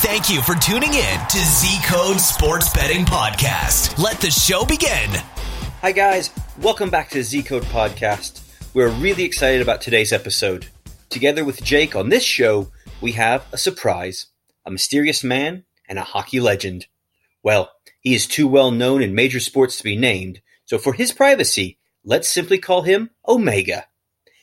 Thank you for tuning in to Z Code Sports Betting Podcast. Let the show begin. Hi, guys. Welcome back to Z Code Podcast. We're really excited about today's episode. Together with Jake on this show, we have a surprise a mysterious man and a hockey legend. Well, he is too well known in major sports to be named, so for his privacy, let's simply call him Omega.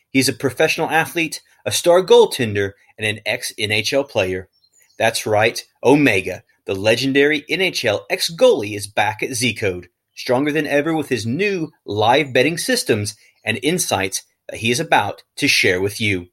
He's a professional athlete, a star goaltender, and an ex NHL player. That's right, Omega, the legendary NHL ex goalie, is back at Z Code, stronger than ever with his new live betting systems and insights that he is about to share with you.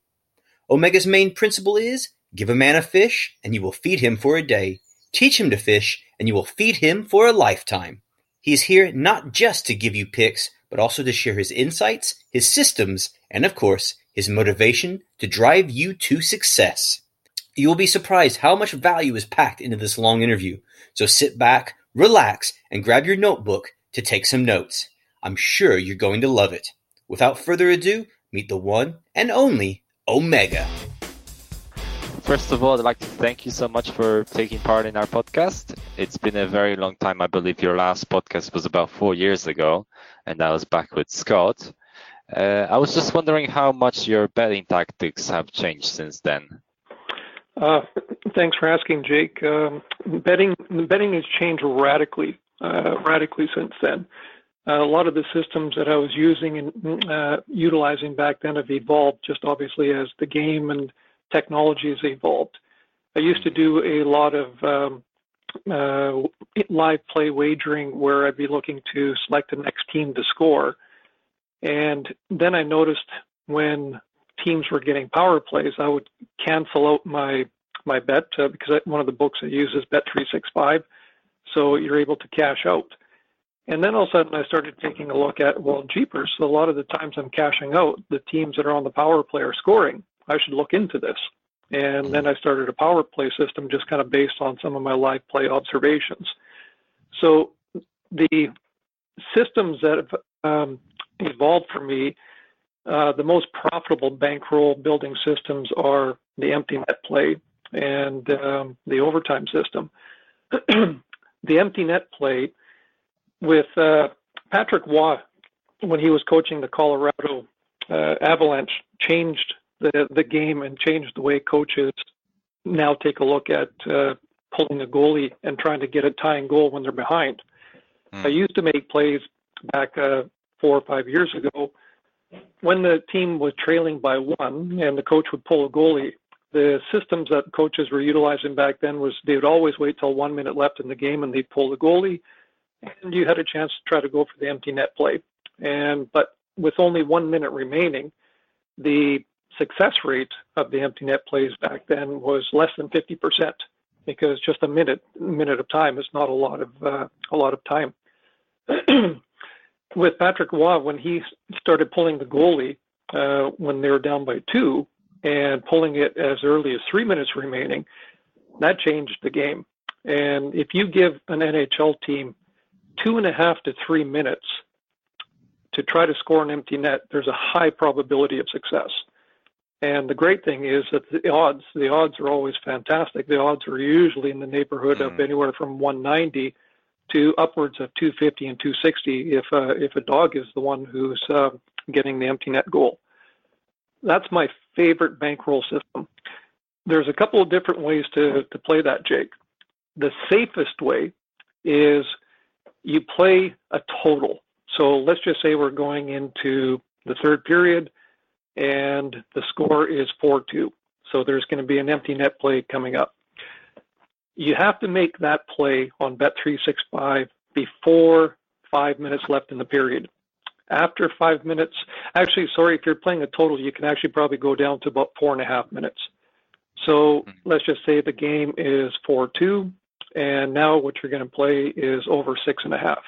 Omega's main principle is give a man a fish and you will feed him for a day. Teach him to fish and you will feed him for a lifetime. He is here not just to give you picks, but also to share his insights, his systems, and of course, his motivation to drive you to success. You will be surprised how much value is packed into this long interview. So sit back, relax, and grab your notebook to take some notes. I'm sure you're going to love it. Without further ado, meet the one and only Omega. First of all, I'd like to thank you so much for taking part in our podcast. It's been a very long time. I believe your last podcast was about four years ago, and I was back with Scott. Uh, I was just wondering how much your betting tactics have changed since then. Uh, thanks for asking, Jake. Um, betting betting has changed radically, uh, radically since then. Uh, a lot of the systems that I was using and uh, utilizing back then have evolved, just obviously as the game and technology has evolved. I used to do a lot of um, uh, live play wagering where I'd be looking to select the next team to score. And then I noticed when teams were getting power plays, I would cancel out my my bet uh, because I, one of the books I use is Bet365, so you're able to cash out. And then all of a sudden, I started taking a look at well, jeepers. So a lot of the times I'm cashing out, the teams that are on the power play are scoring. I should look into this. And then I started a power play system just kind of based on some of my live play observations. So the systems that have um, evolved for me, uh, the most profitable bankroll building systems are the empty net play and um, the overtime system. the empty net play with uh, Patrick Roy, when he was coaching the Colorado uh, Avalanche, changed the the game and changed the way coaches now take a look at uh, pulling a goalie and trying to get a tying goal when they're behind. Mm. I used to make plays back uh, four or five years ago when the team was trailing by one and the coach would pull a goalie. The systems that coaches were utilizing back then was they would always wait till one minute left in the game and they'd pull the goalie, and you had a chance to try to go for the empty net play. And but with only one minute remaining, the success rate of the empty net plays back then was less than 50% because just a minute minute of time is not a lot of uh, a lot of time. With Patrick Roy, when he started pulling the goalie uh, when they were down by two and pulling it as early as three minutes remaining, that changed the game. And if you give an NHL team two and a half to three minutes to try to score an empty net, there's a high probability of success. And the great thing is that the odds, the odds are always fantastic. The odds are usually in the neighborhood mm. of anywhere from 190 to upwards of 250 and 260 if uh, if a dog is the one who's uh, getting the empty net goal. That's my favorite bankroll system. There's a couple of different ways to to play that, Jake. The safest way is you play a total. So let's just say we're going into the third period and the score is 4 2. So there's going to be an empty net play coming up. You have to make that play on Bet365 before five minutes left in the period. After five minutes, actually, sorry, if you're playing a total, you can actually probably go down to about four and a half minutes. So hmm. let's just say the game is 4 2, and now what you're going to play is over six and a half.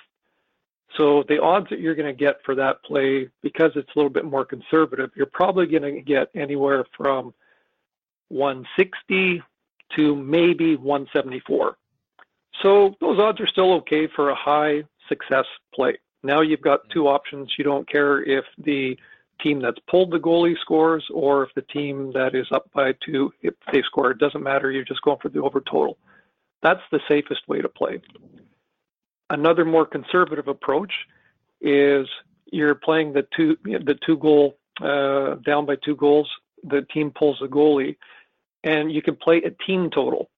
So the odds that you're going to get for that play, because it's a little bit more conservative, you're probably going to get anywhere from 160 to maybe 174. So those odds are still okay for a high success play. Now you've got two options. You don't care if the team that's pulled the goalie scores or if the team that is up by two, if they score, it doesn't matter. You're just going for the over total. That's the safest way to play. Another more conservative approach is you're playing the two the two goal uh, down by two goals. The team pulls the goalie, and you can play a team total.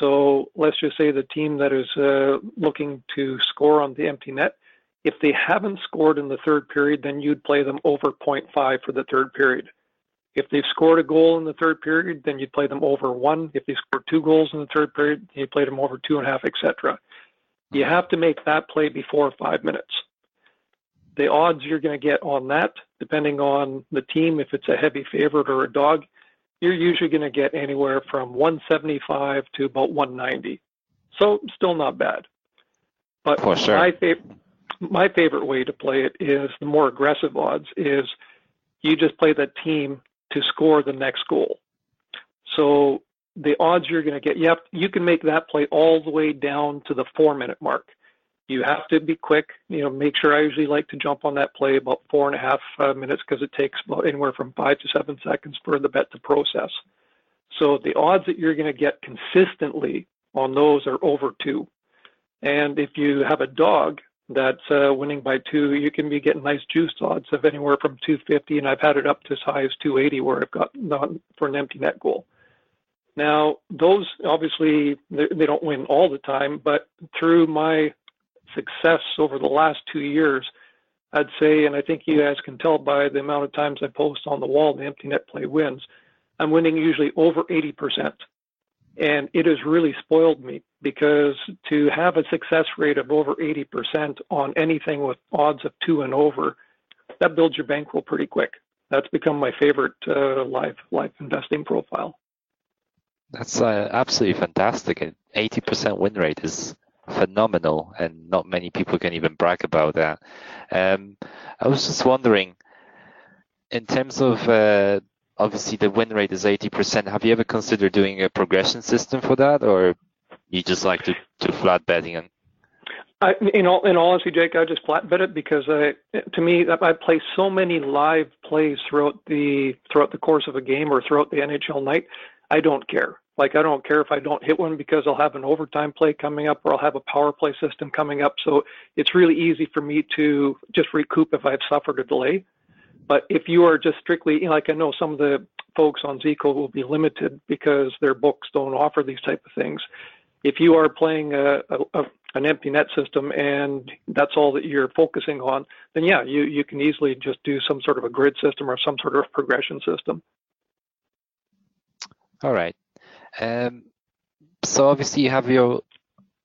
So let's just say the team that is uh, looking to score on the empty net, if they haven't scored in the third period, then you'd play them over 0.5 for the third period. If they've scored a goal in the third period, then you'd play them over one. If they scored two goals in the third period, you play them over two and a half, etc. You have to make that play before five minutes. The odds you're going to get on that, depending on the team, if it's a heavy favorite or a dog, you're usually going to get anywhere from 175 to about 190. So still not bad. But For sure. my, fav- my favorite way to play it is the more aggressive odds is you just play the team to score the next goal. So the odds you're going to get, you, have, you can make that play all the way down to the four minute mark. You have to be quick. You know, make sure I usually like to jump on that play about four and a half uh, minutes because it takes about anywhere from five to seven seconds for the bet to process. So the odds that you're going to get consistently on those are over two. And if you have a dog that's uh, winning by two, you can be getting nice juice odds of anywhere from 250, and I've had it up to as high as 280 where I've got not for an empty net goal. Now, those obviously they don't win all the time, but through my success over the last two years, I'd say, and I think you guys can tell by the amount of times I post on the wall, the empty net play wins. I'm winning usually over 80%. And it has really spoiled me because to have a success rate of over 80% on anything with odds of two and over, that builds your bankroll pretty quick. That's become my favorite uh, live live investing profile. That's uh, absolutely fantastic. An 80% win rate is phenomenal, and not many people can even brag about that. Um, I was just wondering, in terms of uh, obviously the win rate is 80%, have you ever considered doing a progression system for that, or you just like to, flat betting and I, in all in all honesty, Jake, I just flat bet it because I, to me, I play so many live plays throughout the throughout the course of a game or throughout the NHL night. I don't care. Like I don't care if I don't hit one because I'll have an overtime play coming up or I'll have a power play system coming up. So it's really easy for me to just recoup if I've suffered a delay. But if you are just strictly, you know, like I know some of the folks on Z-Code will be limited because their books don't offer these type of things. If you are playing a, a, an empty net system and that's all that you're focusing on, then yeah, you, you can easily just do some sort of a grid system or some sort of progression system. All right. Um, so obviously you have your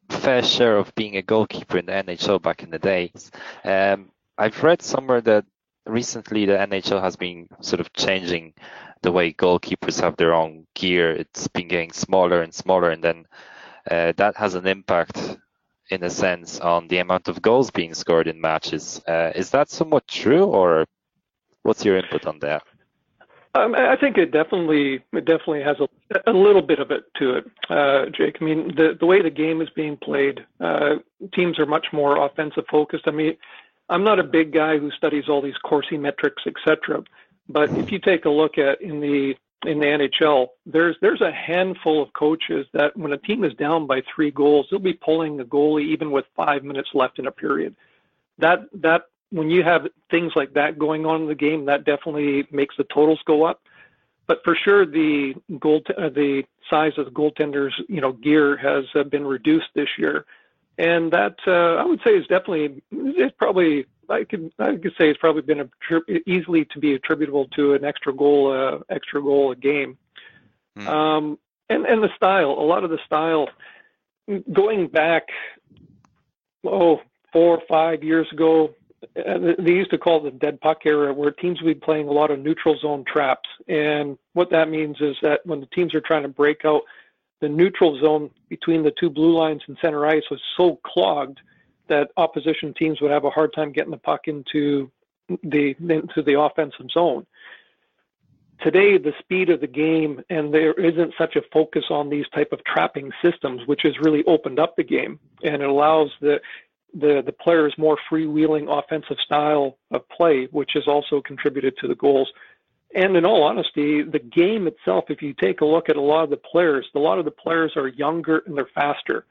fair share of being a goalkeeper in the NHL back in the days. Um, I've read somewhere that recently the NHL has been sort of changing the way goalkeepers have their own gear. It's been getting smaller and smaller, and then uh, that has an impact, in a sense, on the amount of goals being scored in matches. Uh, is that somewhat true, or what's your input on that? Um, I think it definitely it definitely has a, a little bit of it to it, uh, Jake. I mean, the the way the game is being played, uh, teams are much more offensive focused. I mean, I'm not a big guy who studies all these Corsi metrics, etc. But if you take a look at in the in the NHL, there's there's a handful of coaches that when a team is down by three goals, they'll be pulling the goalie even with five minutes left in a period. That that when you have things like that going on in the game, that definitely makes the totals go up. But for sure, the goal, uh, the size of the goaltenders, you know, gear has uh, been reduced this year, and that uh, I would say is definitely, it's probably, I could, I could say it's probably been a, easily to be attributable to an extra goal, uh, extra goal a game, mm. um, and and the style, a lot of the style, going back, oh, four or five years ago, they used to call it the dead puck era, where teams would be playing a lot of neutral zone traps. And what that means is that when the teams are trying to break out, the neutral zone between the two blue lines and center ice was so clogged that opposition teams would have a hard time getting the puck into the into the offensive zone. Today, the speed of the game and there isn't such a focus on these type of trapping systems, which has really opened up the game and it allows the the the players' more freewheeling offensive style of play, which has also contributed to the goals. And in all honesty, the game itself, if you take a look at a lot of the players, a lot of the players are younger and they're faster.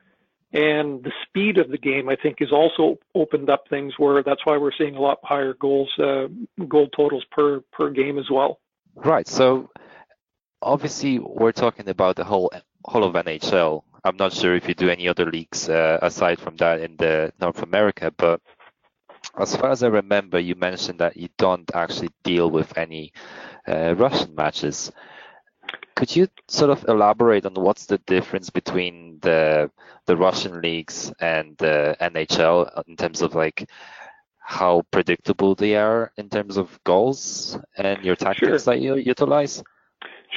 And the speed of the game, I think, has also opened up things where that's why we're seeing a lot higher goals, uh, goal totals per per game as well. Right. So obviously, we're talking about the whole whole of NHL. I'm not sure if you do any other leagues uh, aside from that in the North America, but as far as I remember, you mentioned that you don't actually deal with any uh, Russian matches. Could you sort of elaborate on what's the difference between the the Russian leagues and the NHL in terms of like how predictable they are in terms of goals and your tactics sure. that you utilize?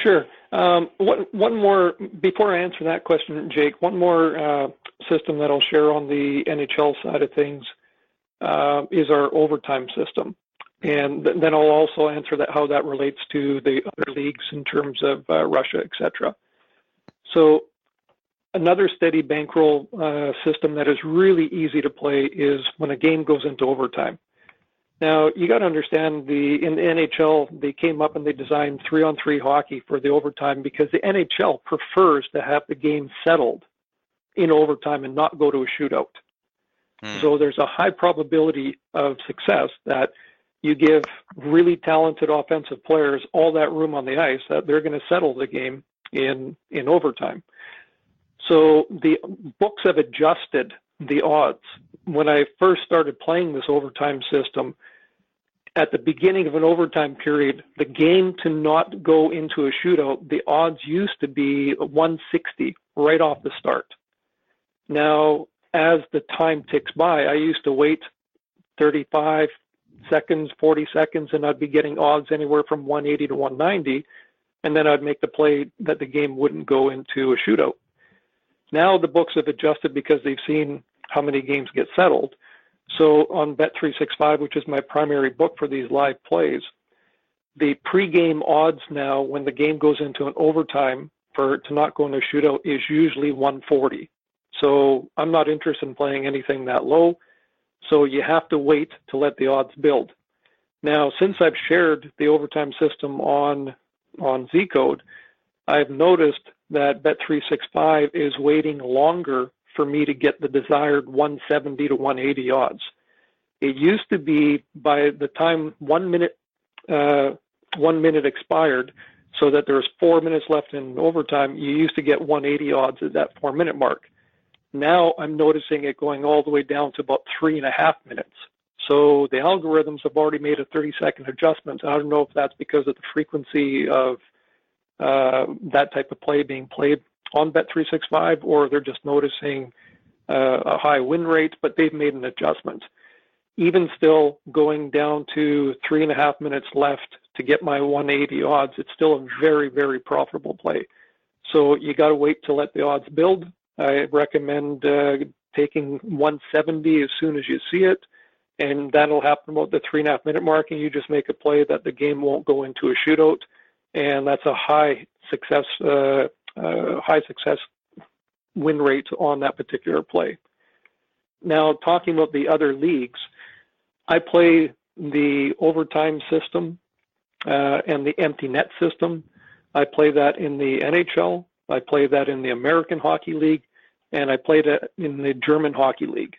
Sure. Um, one, one more, before I answer that question, Jake, one more uh, system that I'll share on the NHL side of things uh, is our overtime system. And th- then I'll also answer that how that relates to the other leagues in terms of uh, Russia, etc. So another steady bankroll uh, system that is really easy to play is when a game goes into overtime. Now you got to understand the in the NHL they came up and they designed three on three hockey for the overtime because the NHL prefers to have the game settled in overtime and not go to a shootout. Hmm. So there's a high probability of success that you give really talented offensive players all that room on the ice that they're going to settle the game in in overtime. So the books have adjusted the odds. When I first started playing this overtime system, at the beginning of an overtime period, the game to not go into a shootout, the odds used to be 160 right off the start. Now, as the time ticks by, I used to wait 35 seconds, 40 seconds, and I'd be getting odds anywhere from 180 to 190, and then I'd make the play that the game wouldn't go into a shootout. Now the books have adjusted because they've seen how many games get settled. So on Bet365, which is my primary book for these live plays, the pregame odds now when the game goes into an overtime for to not go into a shootout is usually 140. So I'm not interested in playing anything that low. So you have to wait to let the odds build. Now, since I've shared the overtime system on on Zcode, I've noticed that Bet365 is waiting longer for me to get the desired 170 to 180 odds. It used to be by the time one minute uh, one minute expired, so that there was four minutes left in overtime, you used to get 180 odds at that four minute mark. Now I'm noticing it going all the way down to about three and a half minutes. So the algorithms have already made a 30 second adjustment. I don't know if that's because of the frequency of uh, that type of play being played on Bet365 or they're just noticing uh, a high win rate, but they've made an adjustment. Even still going down to three and a half minutes left to get my 180 odds, it's still a very, very profitable play. So you got to wait to let the odds build I recommend uh, taking 170 as soon as you see it, and that'll happen about the three and a half minute mark, and you just make a play that the game won't go into a shootout, and that's a high success uh, high success win rate on that particular play. Now, talking about the other leagues, I play the overtime system uh, and the empty net system. I play that in the NHL. I play that in the American Hockey League, and I played it in the German Hockey League.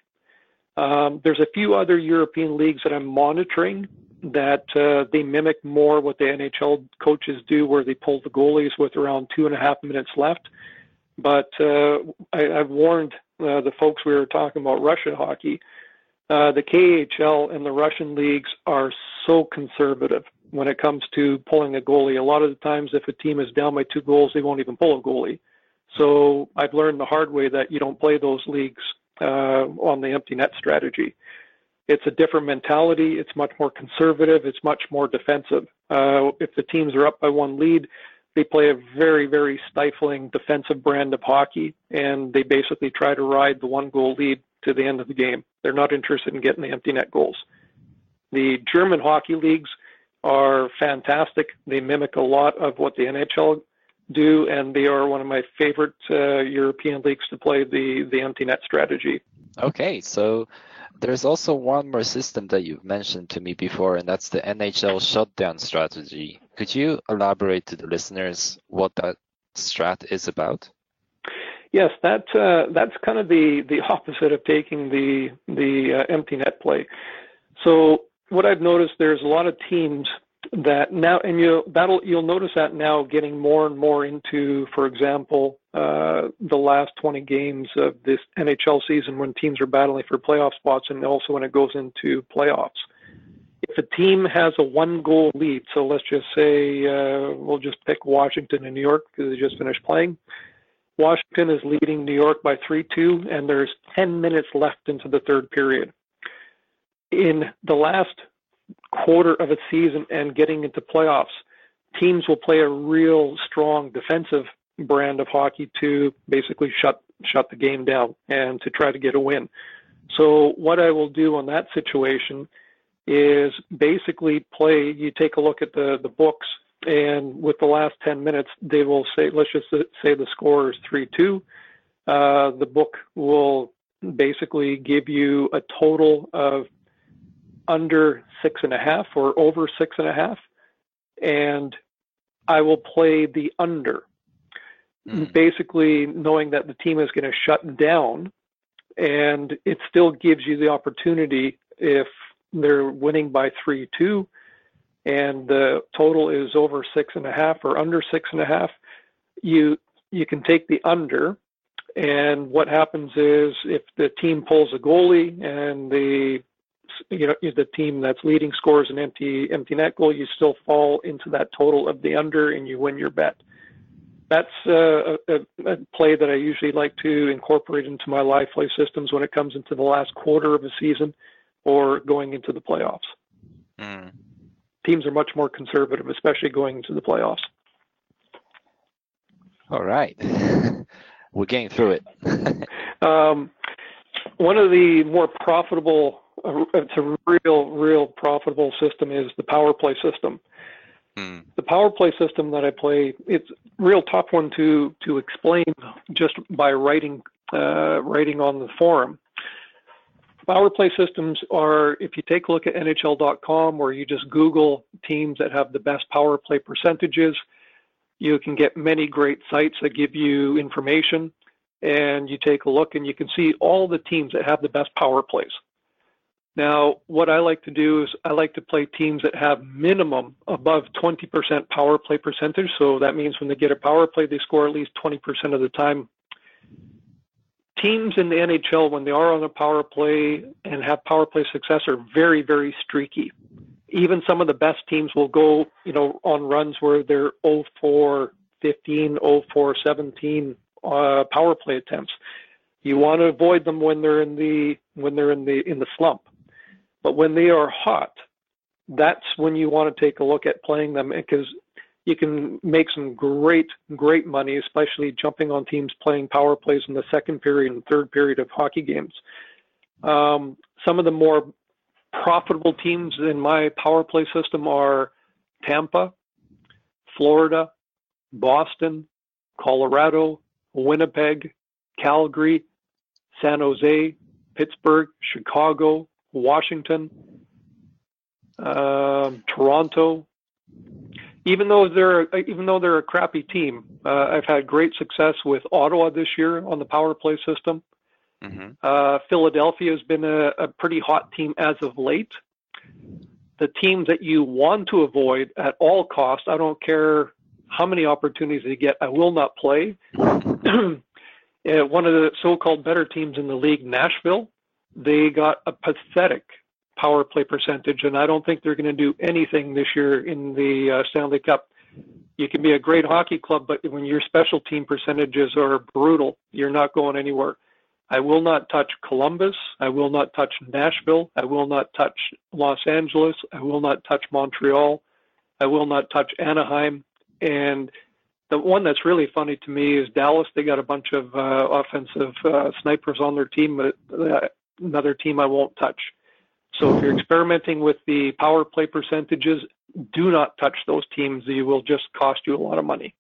Um, there's a few other European leagues that I'm monitoring that uh, they mimic more what the NHL coaches do, where they pull the goalies with around two and a half minutes left. But uh, I, have warned uh, the folks we were talking about Russian hockey. Uh, the KHL and the Russian leagues are so conservative when it comes to pulling a goalie. A lot of the times, if a team is down by two goals, they won't even pull a goalie. So I've learned the hard way that you don't play those leagues uh, on the empty net strategy. It's a different mentality. It's much more conservative. It's much more defensive. Uh, if the teams are up by one lead, they play a very, very stifling defensive brand of hockey, and they basically try to ride the one goal lead to the end of the game. They're not interested in getting the empty net goals. The German hockey leagues are fantastic. They mimic a lot of what the NHL do, and they are one of my favorite uh, European leagues to play the the empty net strategy. Okay, so there's also one more system that you've mentioned to me before, and that's the NHL shutdown strategy. Could you elaborate to the listeners what that strat is about? Yes, that uh, that's kind of the the opposite of taking the the uh, empty net play. So what I've noticed, there's a lot of teams that now, and you that'll you'll notice that now getting more and more into, for example, uh, the last 20 games of this NHL season when teams are battling for playoff spots, and also when it goes into playoffs. If a team has a one-goal lead, so let's just say uh, we'll just pick Washington and New York because they just finished playing. Washington is leading New York by 3-2, and there's 10 minutes left into the third period. In the last quarter of a season and getting into playoffs, teams will play a real strong defensive brand of hockey to basically shut shut the game down and to try to get a win. So what I will do on that situation is basically play. You take a look at the the books, and with the last ten minutes, they will say, let's just say the score is three two. Uh, the book will basically give you a total of under six and a half or over six and a half, and I will play the under. Mm. Basically, knowing that the team is going to shut down, and it still gives you the opportunity if they're winning by three two, and the total is over six and a half or under six and a half. You you can take the under, and what happens is if the team pulls a goalie and the you know is the team that's leading scores an empty empty net goal, you still fall into that total of the under and you win your bet. That's uh, a, a, play that I usually like to incorporate into my live play systems when it comes into the last quarter of a season or going into the playoffs. Mm. Teams are much more conservative, especially going into the playoffs. All right. We're getting through it. um, one of the more profitable it's a real, real profitable system is the power play system. Mm. The power play system that I play, it's real tough one to to explain just by writing uh, writing on the forum. Power play systems are, if you take a look at NHL.com or you just Google teams that have the best power play percentages, you can get many great sites that give you information. And you take a look and you can see all the teams that have the best power plays. Now, what I like to do is I like to play teams that have minimum above 20% power play percentage. So that means when they get a power play, they score at least 20% of the time. Teams in the NHL, when they are on a power play and have power play success, are very, very streaky. Even some of the best teams will go, you know, on runs where they're 0 4 15, 0 4 17 uh, power play attempts. You want to avoid them when they're in the when they're in the in the slump but when they are hot, that's when you want to take a look at playing them because you can make some great, great money, especially jumping on teams playing power plays in the second period and third period of hockey games. Um, some of the more profitable teams in my power play system are Tampa, Florida, Boston, Colorado, Winnipeg, Calgary, San Jose, Pittsburgh, Chicago, Washington, uh, Toronto. Even though they're even though they're a crappy team, uh, I've had great success with Ottawa this year on the power play system. Mm-hmm. Uh, Philadelphia has been a, a pretty hot team as of late. The teams that you want to avoid at all costs, I don't care how many opportunities they get, I will not play. Uh, one of the so-called better teams in the league, Nashville, they got a pathetic power play percentage, and I don't think they're going to do anything this year in the uh, Stanley Cup. You can be a great hockey club, but when your special team percentages are brutal, you're not going anywhere. I will not touch Columbus. I will not touch Nashville. I will not touch Los Angeles. I will not touch Montreal. I will not touch Anaheim. And the one that's really funny to me is Dallas. They got a bunch of uh, offensive uh, snipers on their team, but uh, another team I won't touch. So if you're experimenting with the power play percentages, do not touch those teams. They will just cost you a lot of money.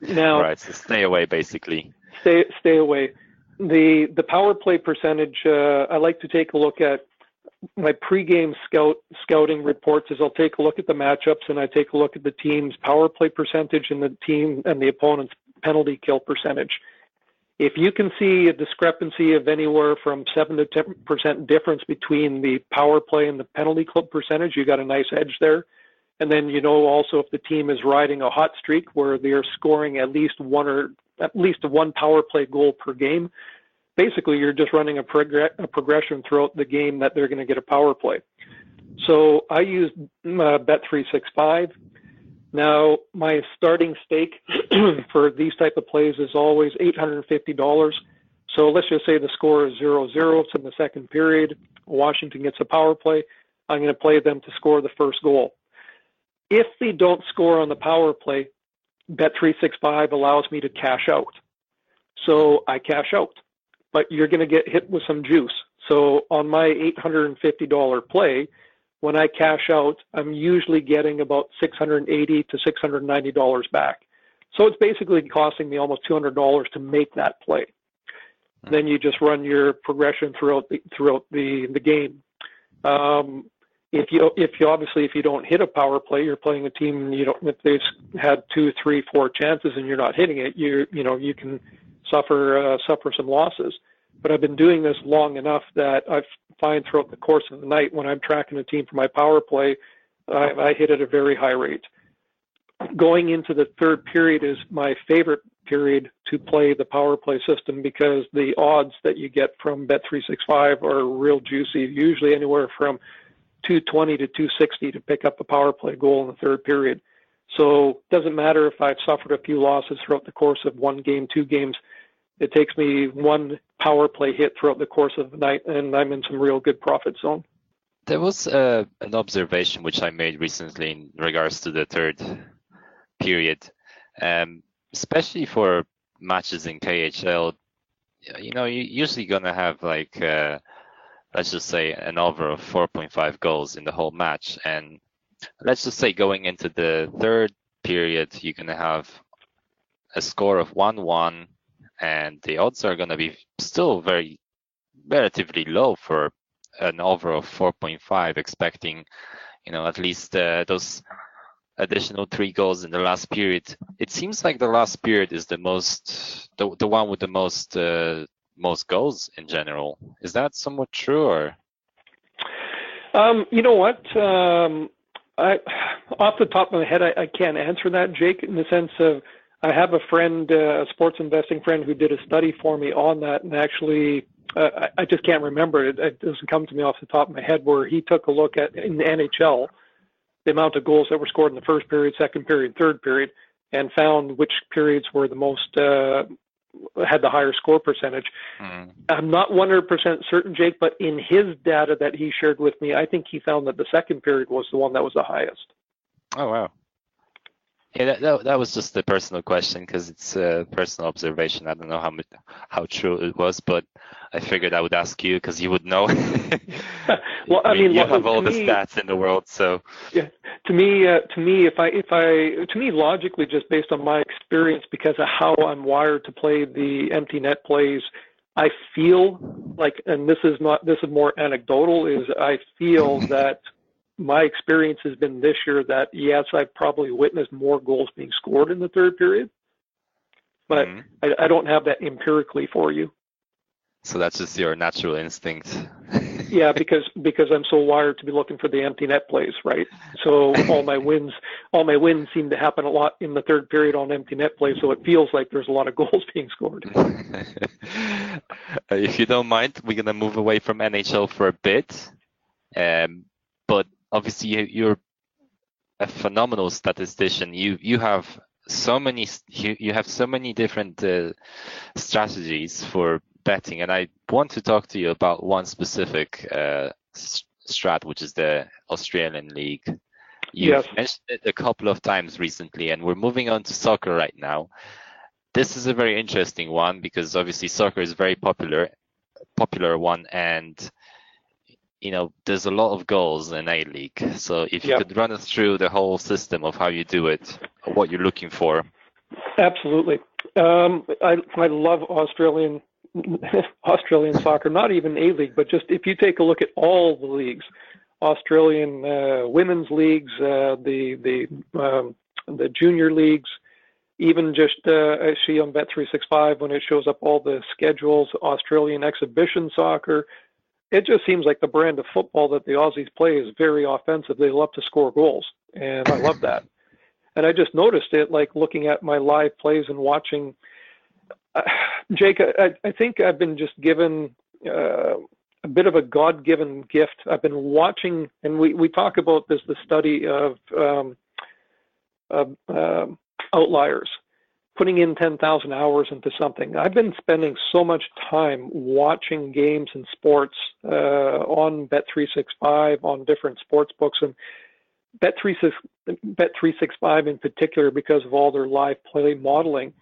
Now, right. So stay away, basically. Stay stay away. the the power play percentage. Uh, I like to take a look at my pregame scout scouting reports. Is I'll take a look at the matchups and I take a look at the team's power play percentage and the team and the opponent's penalty kill percentage. If you can see a discrepancy of anywhere from seven to ten percent difference between the power play and the penalty kill percentage, you got a nice edge there. And then you know also if the team is riding a hot streak where they're scoring at least one or at least one power play goal per game, basically you're just running a, prog- a progression throughout the game that they're going to get a power play. So I use uh, Bet365. Now my starting stake for these type of plays is always $850. So let's just say the score is 0-0. It's in the second period. Washington gets a power play. I'm going to play them to score the first goal. If they don't score on the power play, Bet365 allows me to cash out. So I cash out, but you're going to get hit with some juice. So on my $850 play, when I cash out, I'm usually getting about $680 to $690 back. So it's basically costing me almost $200 to make that play. Then you just run your progression throughout the throughout the the game. Um, if you if you obviously if you don't hit a power play, you're playing a team and you don't if they've had two, three, four chances and you're not hitting it, you you know you can suffer uh, suffer some losses. But I've been doing this long enough that I find throughout the course of the night when I'm tracking a team for my power play, I, I hit at a very high rate. Going into the third period is my favorite period to play the power play system because the odds that you get from Bet365 are real juicy, usually anywhere from 220 to 260 to pick up a power play goal in the third period. So it doesn't matter if I've suffered a few losses throughout the course of one game, two games. It takes me one power play hit throughout the course of the night, and I'm in some real good profit zone. There was uh, an observation which I made recently in regards to the third period, um, especially for matches in KHL. You know, you're usually gonna have like uh, let's just say an over of 4.5 goals in the whole match. And let's just say going into the third period, you're going to have a score of 1 1, and the odds are going to be still very relatively low for an over of 4.5, expecting, you know, at least uh, those additional three goals in the last period. It seems like the last period is the most, the, the one with the most uh, most goals in general. Is that somewhat true, or? Um, you know what? Um, I, off the top of my head, I, I can't answer that, Jake. In the sense of, I have a friend, uh, a sports investing friend, who did a study for me on that, and actually, uh, I, I just can't remember it. It doesn't come to me off the top of my head. Where he took a look at in the NHL, the amount of goals that were scored in the first period, second period, third period, and found which periods were the most uh, had the higher score percentage. Mm. I'm not 100% certain, Jake, but in his data that he shared with me, I think he found that the second period was the one that was the highest. Oh wow. Yeah, that, that, that was just a personal question because it's a personal observation. I don't know how much, how true it was, but I figured I would ask you because you would know. well, I mean, you have all the me, stats in the world, so. Yeah, to me, uh, to me, if I, if I, to me, logically, just based on my experience, because of how I'm wired to play the empty net plays, I feel like, and this is not, this is more anecdotal, is I feel that my experience has been this year that yes, I've probably witnessed more goals being scored in the third period, but mm-hmm. I, I, don't have that empirically for you. So that's just your natural instinct. yeah, because because I'm so wired to be looking for the empty net plays, right? So all my wins, all my wins seem to happen a lot in the third period on empty net plays. So it feels like there's a lot of goals being scored. if you don't mind, we're gonna move away from NHL for a bit. Um, obviously you're a phenomenal statistician. You you have so many you, you have so many different uh, strategies for betting, and I want to talk to you about one specific uh, strat, which is the Australian League. You've yes. mentioned it a couple of times recently, and we're moving on to soccer right now. This is a very interesting one because obviously soccer is very popular, popular one, and you know, there's a lot of goals in A League. So if you yep. could run us through the whole system of how you do it, what you're looking for. Absolutely. Um, I, I love Australian Australian soccer, not even A League, but just if you take a look at all the leagues, Australian uh, women's leagues, uh, the the um, the junior leagues, even just uh, I see on Bet365 when it shows up all the schedules, Australian exhibition soccer. It just seems like the brand of football that the Aussies play is very offensive. They love to score goals, and I love that. And I just noticed it, like looking at my live plays and watching. Uh, Jake, I, I think I've been just given uh, a bit of a God-given gift. I've been watching, and we we talk about this, the study of. Um, of uh, outliers, putting in 10,000 hours into something. I've been spending so much time watching games and sports uh, on Bet365, on different sports books, and Bet365 in particular because of all their live play modeling.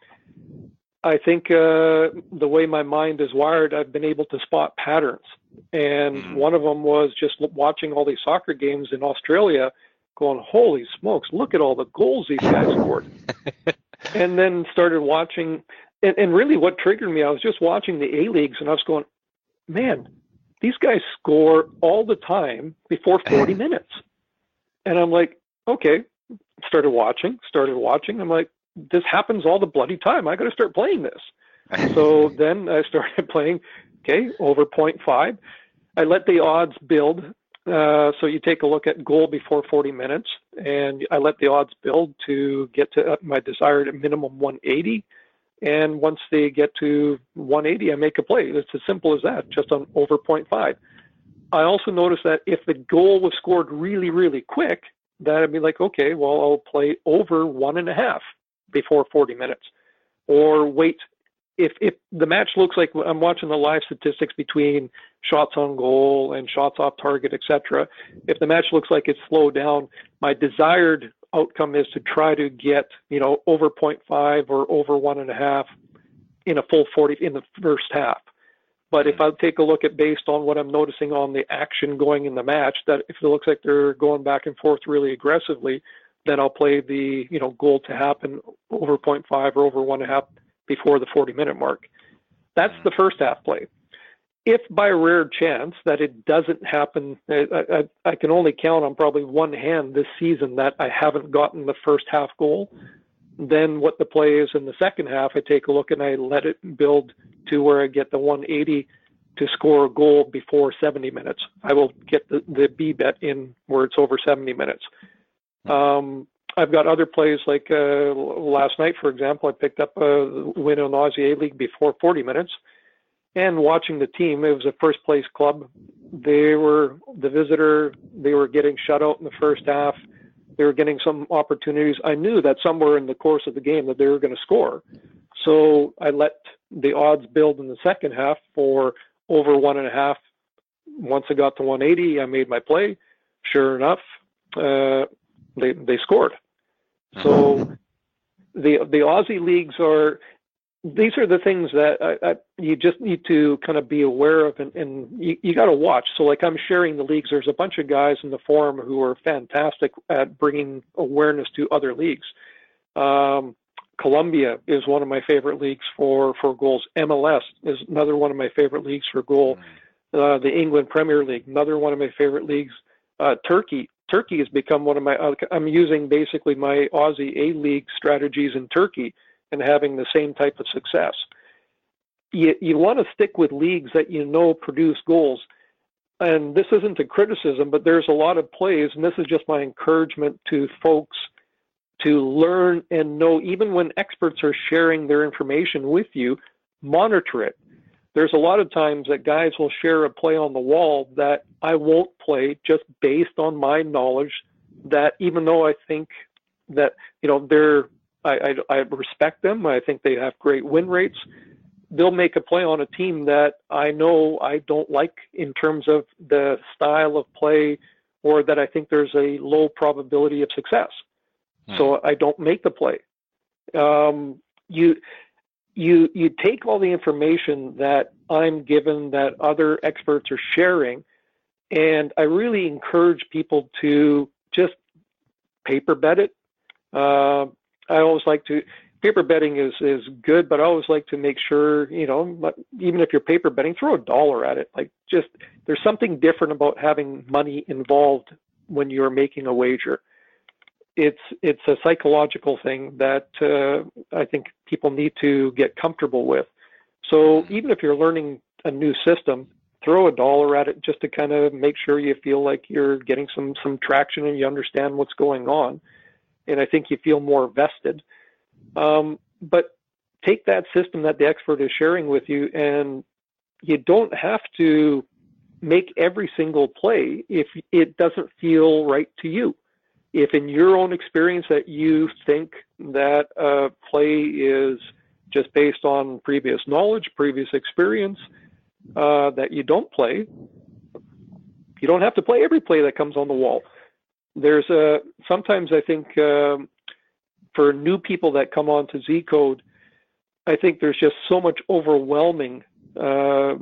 I think uh, the way my mind is wired, I've been able to spot patterns. And mm-hmm. one of them was just watching all these soccer games in Australia going, holy smokes, look at all the goals these guys scored. and then started watching, and, and really what triggered me, I was just watching the A leagues and I was going, man, these guys score all the time before 40 minutes. And I'm like, okay, started watching, started watching. I'm like, this happens all the bloody time. I got to start playing this. so then I started playing, okay, over 0.5. I let the odds build uh, so you take a look at goal before 40 minutes, and I let the odds build to get to my desired minimum 180. And once they get to 180, I make a play. It's as simple as that, just on over 0.5. I also noticed that if the goal was scored really, really quick, that I'd be like, okay, well, I'll play over one and a half before 40 minutes, or wait if if the match looks like I'm watching the live statistics between shots on goal and shots off target, etc. If the match looks like it's slowed down, my desired outcome is to try to get you know over 0.5 or over one and a half in a full 40 in the first half. But if I take a look at based on what I'm noticing on the action going in the match, that if it looks like they're going back and forth really aggressively, then I'll play the you know goal to happen over 0.5 or over one and a half before the 40 minute mark. That's the first half play. If by rare chance that it doesn't happen, I, I, I, can only count on probably one hand this season that I haven't gotten the first half goal. Then what the play is in the second half, I take a look and I let it build to where I get the 180 to score a goal before 70 minutes. I will get the, the B bet in where it's over 70 minutes. Um, I've got other plays like uh, last night, for example, I picked up a win in the Aussie A League before 40 minutes, and watching the team, it was a first place club. They were the visitor. They were getting shut out in the first half. They were getting some opportunities. I knew that somewhere in the course of the game that they were going to score, so I let the odds build in the second half for over one and a half. Once I got to 180, I made my play. Sure enough, uh, they they scored. So the the Aussie leagues are these are the things that I, I, you just need to kind of be aware of and, and you, you got to watch. So like I'm sharing the leagues. There's a bunch of guys in the forum who are fantastic at bringing awareness to other leagues. Um, Colombia is one of my favorite leagues for for goals. MLS is another one of my favorite leagues for goal. Mm. Uh, the England Premier League, another one of my favorite leagues. Uh, Turkey Turkey has become one of my. Uh, I'm using basically my Aussie A League strategies in Turkey and having the same type of success. You you want to stick with leagues that you know produce goals. And this isn't a criticism, but there's a lot of plays, and this is just my encouragement to folks to learn and know, even when experts are sharing their information with you, monitor it there's a lot of times that guys will share a play on the wall that I won't play just based on my knowledge that even though I think that you know they're I, I, I respect them I think they have great win rates they'll make a play on a team that I know I don't like in terms of the style of play or that I think there's a low probability of success. Hmm. So I don't make the play. Um, you you you take all the information that I'm given that other experts are sharing, and I really encourage people to just paper bet it. Uh, I always like to, paper betting is is good, but I always like to make sure, you know, even if you're paper betting, throw a dollar at it. Like just there's something different about having money involved when you're making a wager. It's it's a psychological thing that uh, I think people need to get comfortable with. So even if you're learning a new system, throw a dollar at it just to kind of make sure you feel like you're getting some some traction and you understand what's going on. And I think you feel more vested. Um, but take that system that the expert is sharing with you, and you don't have to make every single play if it doesn't feel right to you. If in your own experience that you think that a play is just based on previous knowledge, previous experience, uh, that you don't play, you don't have to play every play that comes on the wall. There's a sometimes I think um, for new people that come on to Z Code, I think there's just so much overwhelming uh,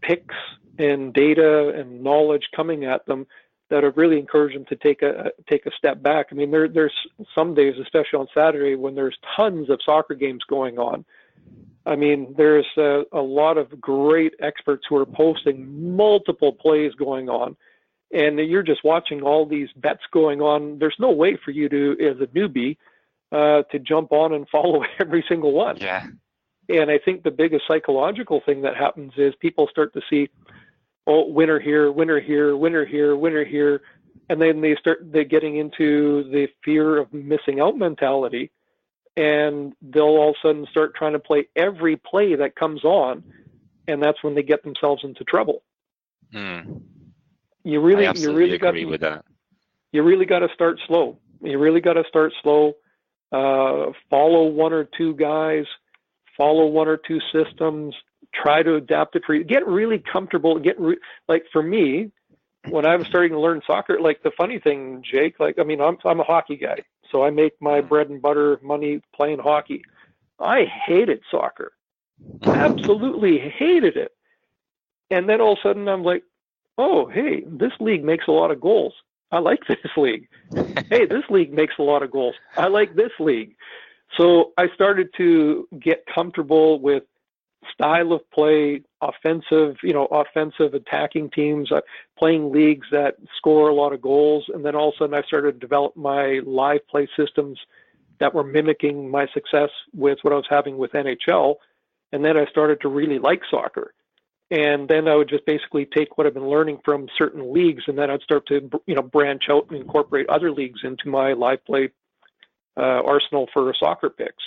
picks and data and knowledge coming at them that I really encourage them to take a take a step back. I mean, there, there's some days, especially on Saturday, when there's tons of soccer games going on. I mean, there's a, a lot of great experts who are posting multiple plays going on, and you're just watching all these bets going on. There's no way for you to, as a newbie, uh, to jump on and follow every single one. Yeah. And I think the biggest psychological thing that happens is people start to see, oh, winner here, winner here, winner here, winner here, and then they start they getting into the fear of missing out mentality, and they'll all of a sudden start trying to play every play that comes on, and that's when they get themselves into trouble. Mm. You really, you really got to, with that. You really got to start slow. You really got to start slow uh, follow one or two guys, follow one or two systems, try to adapt it for you. Get really comfortable. Get re- like for me, when I was starting to learn soccer, like the funny thing, Jake, like I mean, I'm I'm a hockey guy, so I make my mm. bread and butter money playing hockey. I hated soccer, absolutely hated it. And then all of a sudden, I'm like, oh, hey, this league makes a lot of goals. I like this league. hey, this league makes a lot of goals. I like this league. So I started to get comfortable with style of play, offensive, you know, offensive attacking teams, uh, playing leagues that score a lot of goals, and then all of a sudden I started to develop my live play systems that were mimicking my success with what I was having with NHL, and then I started to really like soccer and then I would just basically take what I've been learning from certain leagues, and then I'd start to you know branch out and incorporate other leagues into my live play uh, arsenal for soccer picks.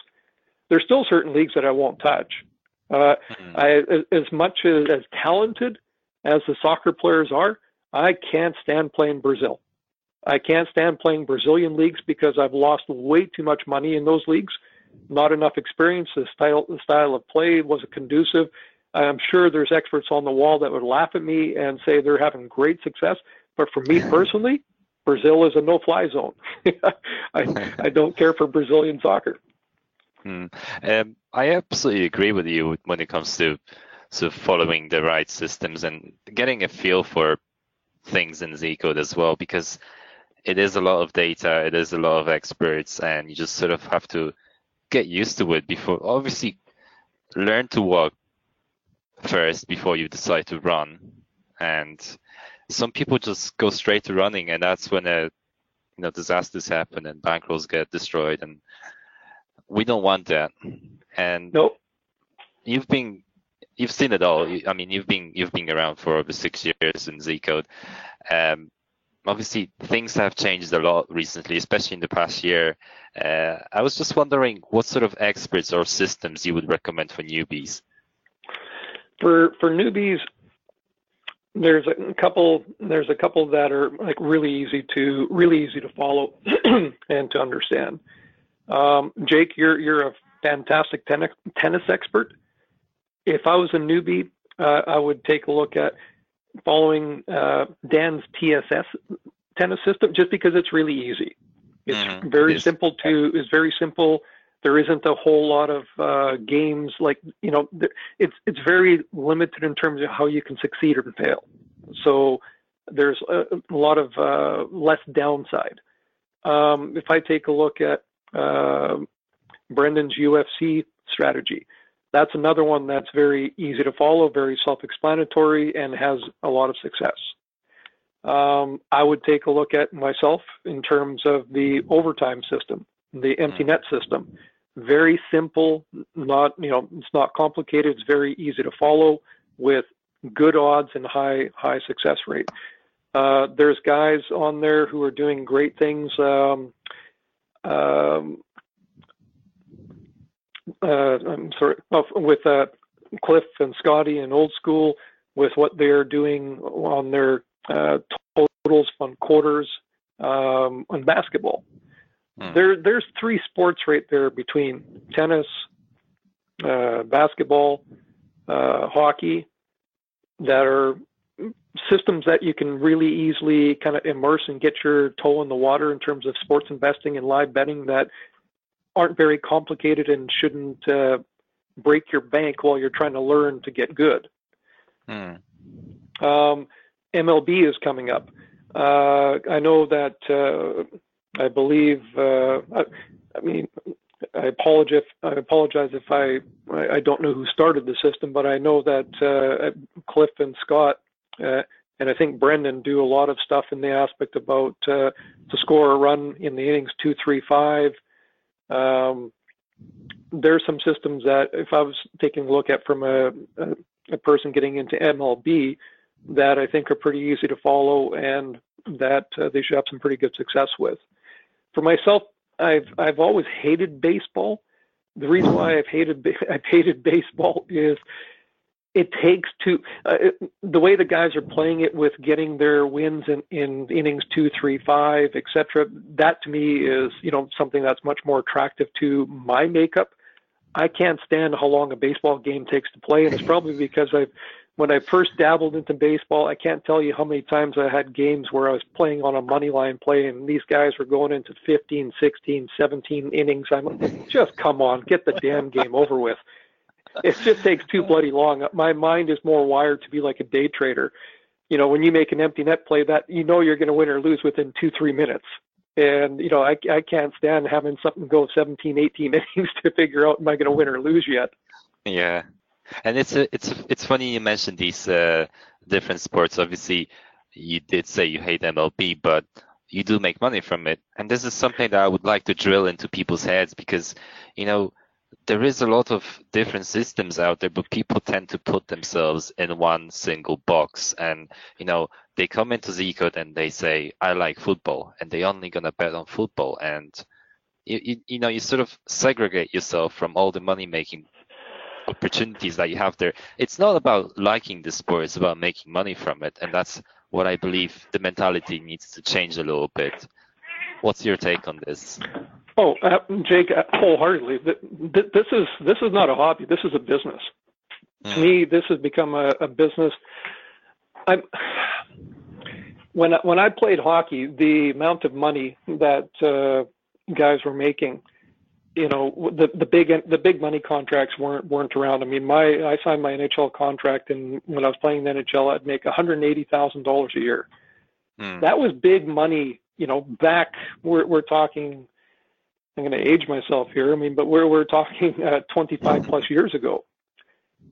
There's still certain leagues that I won't touch. Uh, mm-hmm. I, as much as, as talented as the soccer players are, I can't stand playing Brazil. I can't stand playing Brazilian leagues because I've lost way too much money in those leagues. Not enough experience. The style, the style of play wasn't conducive I'm sure there's experts on the wall that would laugh at me and say they're having great success. But for me personally, Brazil is a no-fly zone. I, I don't care for Brazilian soccer. Hmm. Um, I absolutely agree with you when it comes to of following the right systems and getting a feel for things in Z code as well, because it is a lot of data, it is a lot of experts, and you just sort of have to get used to it before. Obviously, learn to walk first before you decide to run. And some people just go straight to running, and that's when a, you know disasters happen and bankrolls get destroyed, and we don't want that. And nope. you've been you've seen it all. I mean, you've been you've been around for over six years in Z Code. Um, obviously, things have changed a lot recently, especially in the past year. Uh, I was just wondering what sort of experts or systems you would recommend for newbies for for newbies there's a couple there's a couple that are like really easy to really easy to follow and to understand um, jake you're you're a fantastic tennis tennis expert if i was a newbie uh, i would take a look at following uh, dan's tss tennis system just because it's really easy it's mm-hmm. very it simple to it's very simple there isn't a whole lot of uh, games like you know it's it's very limited in terms of how you can succeed or fail. So there's a, a lot of uh, less downside. Um, if I take a look at Brendan's UFC strategy. That's another one that's very easy to follow, very self-explanatory, and has a lot of success. Um, I would take a look at myself in terms of the overtime system, the empty net system. Very simple, not you know, it's not complicated. It's very easy to follow with good odds and high high success rate. Uh, there's guys on there who are doing great things. Um, um, uh, I'm sorry, with uh, Cliff and Scotty and Old School, with what they're doing on their uh, totals on quarters um, on basketball. Hmm. There, there's three sports right there between tennis, uh, basketball, uh, hockey, that are systems that you can really easily kind of immerse and get your toe in the water in terms of sports investing and live betting that aren't very complicated and shouldn't uh, break your bank while you're trying to learn to get good. Hmm. Um, MLB is coming up. Uh, I know that uh, I believe. Uh, I, I, mean, I apologize. I apologize if I I don't know who started the system, but I know that uh, Cliff and Scott uh, and I think Brendan do a lot of stuff in the aspect about uh, to score a run in the innings two, three, five. Um, there's some systems that if I was taking a look at from a, a, a person getting into MLB, that I think are pretty easy to follow and that uh, they should have some pretty good success with. For myself, I've I've always hated baseball. The reason why I've hated I've hated baseball is it takes to uh, the way the guys are playing it with getting their wins in, in innings two, three, five, etc. That to me is you know something that's much more attractive to my makeup. I can't stand how long a baseball game takes to play, and it's probably because I've when I first dabbled into baseball, I can't tell you how many times I had games where I was playing on a money line play and these guys were going into 15, 16, 17 innings. I'm like, just come on, get the damn game over with. It just takes too bloody long. My mind is more wired to be like a day trader. You know, when you make an empty net play, that you know you're going to win or lose within two, three minutes. And you know, I I can't stand having something go 17, 18 innings to figure out am I going to win or lose yet. Yeah, and it's a, it's it's funny you mentioned these uh, different sports. Obviously, you did say you hate MLB, but you do make money from it, and this is something that I would like to drill into people's heads because you know there is a lot of different systems out there, but people tend to put themselves in one single box. And, you know, they come into Zcode and they say, I like football, and they're only gonna bet on football. And, you, you, you know, you sort of segregate yourself from all the money making opportunities that you have there. It's not about liking the sport, it's about making money from it. And that's what I believe the mentality needs to change a little bit. What's your take on this? Oh, uh, Jake, uh, wholeheartedly. This is this is not a hobby. This is a business. Mm. To me, this has become a, a business. I'm when when I played hockey, the amount of money that uh, guys were making you know the the big the big money contracts weren't weren't around. I mean, my I signed my NHL contract, and when I was playing the NHL, I'd make one hundred eighty thousand dollars a year. Hmm. That was big money. You know, back we're we're talking. I'm going to age myself here. I mean, but we're we're talking uh, 25 plus years ago.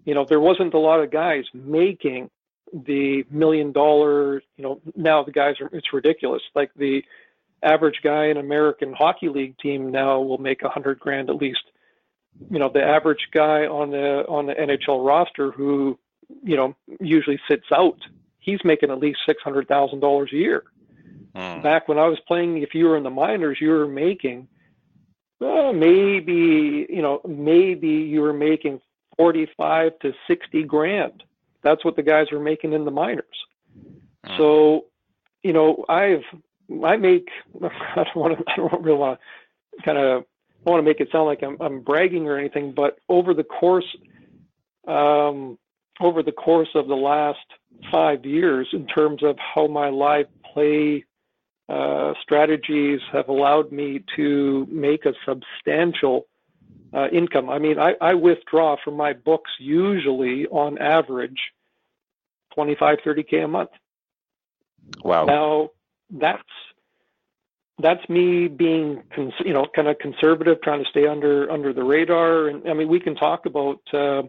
You know, there wasn't a lot of guys making the million dollar. You know, now the guys are it's ridiculous. Like the average guy in American Hockey League team now will make a hundred grand at least. You know, the average guy on the on the NHL roster who, you know, usually sits out, he's making at least six hundred thousand dollars a year. Hmm. Back when I was playing, if you were in the minors, you were making well, maybe you know, maybe you were making forty-five to sixty grand. That's what the guys were making in the minors. Hmm. So, you know, I've I make I don't want to I don't really want to kind of I want to make it sound like I'm I'm bragging or anything, but over the course um, over the course of the last five years, in terms of how my live play uh, strategies have allowed me to make a substantial uh, income. I mean, I, I withdraw from my books usually on average 25, 30K a month. Wow. Now, that's that's me being cons- you know kind of conservative trying to stay under under the radar and i mean we can talk about uh,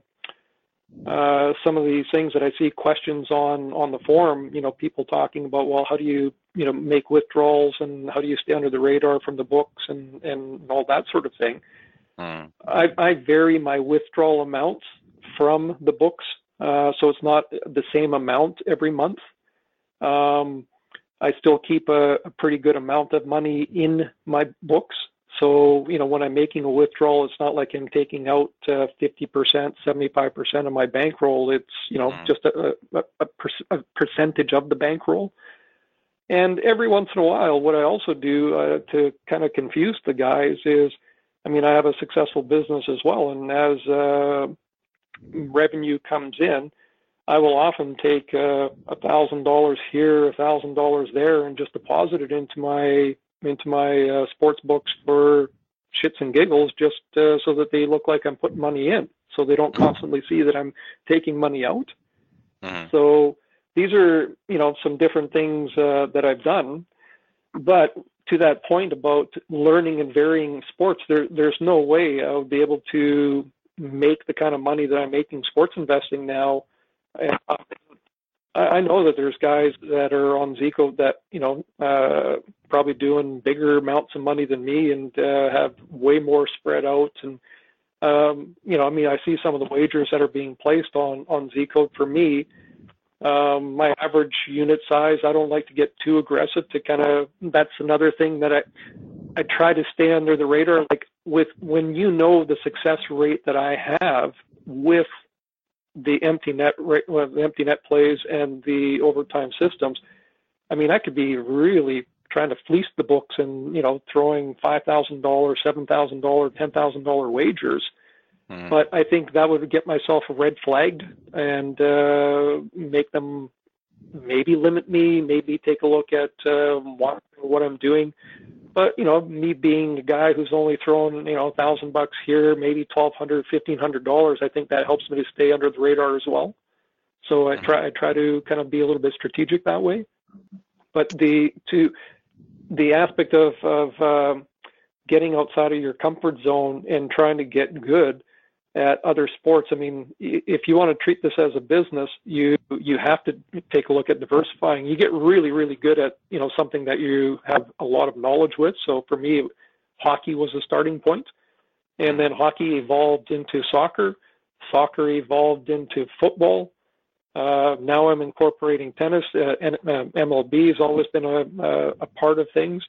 uh, some of these things that i see questions on on the forum you know people talking about well how do you you know make withdrawals and how do you stay under the radar from the books and and all that sort of thing mm. I, I vary my withdrawal amounts from the books uh, so it's not the same amount every month um, I still keep a, a pretty good amount of money in my books. So, you know, when I'm making a withdrawal, it's not like I'm taking out uh, 50%, 75% of my bankroll. It's, you know, mm. just a, a, a, per, a, percentage of the bankroll. And every once in a while, what I also do uh, to kind of confuse the guys is, I mean, I have a successful business as well. And as uh, revenue comes in, I will often take uh, a thousand dollars here, a thousand dollars there, and just deposit it into my into my uh, sports books for shits and giggles, just uh, so that they look like I'm putting money in, so they don't constantly see that I'm taking money out. Mm-hmm. So these are you know some different things uh, that I've done, but to that point about learning and varying sports, there there's no way I would be able to make the kind of money that I'm making sports investing now I, know that there's guys that are on Z-Code that you know uh, probably doing bigger amounts of money than me and uh, have way more spread out and um, you know I mean I see some of the wagers that are being placed on on Z-Code for me. Um, my average unit size, I don't like to get too aggressive. To kind of that's another thing that I I try to stay under the radar. Like with when you know the success rate that I have with the empty net well, the empty net plays and the overtime systems. I mean, I could be really trying to fleece the books and you know throwing five thousand dollars, seven thousand dollars, ten thousand dollar wagers. Mm-hmm. But I think that would get myself red flagged and uh, make them maybe limit me, maybe take a look at uh, what, what I'm doing. But you know, me being a guy who's only throwing you know a thousand bucks here, maybe twelve hundred, fifteen hundred dollars, I think that helps me to stay under the radar as well. So I try I try to kind of be a little bit strategic that way. But the to the aspect of of um, getting outside of your comfort zone and trying to get good at other sports. I mean, if you want to treat this as a business, you you have to take a look at diversifying. You get really really good at you know something that you have a lot of knowledge with. So for me, hockey was a starting point, and then hockey evolved into soccer. Soccer evolved into football. Uh, now I'm incorporating tennis. Uh, and uh, MLB has always been a, a, a part of things.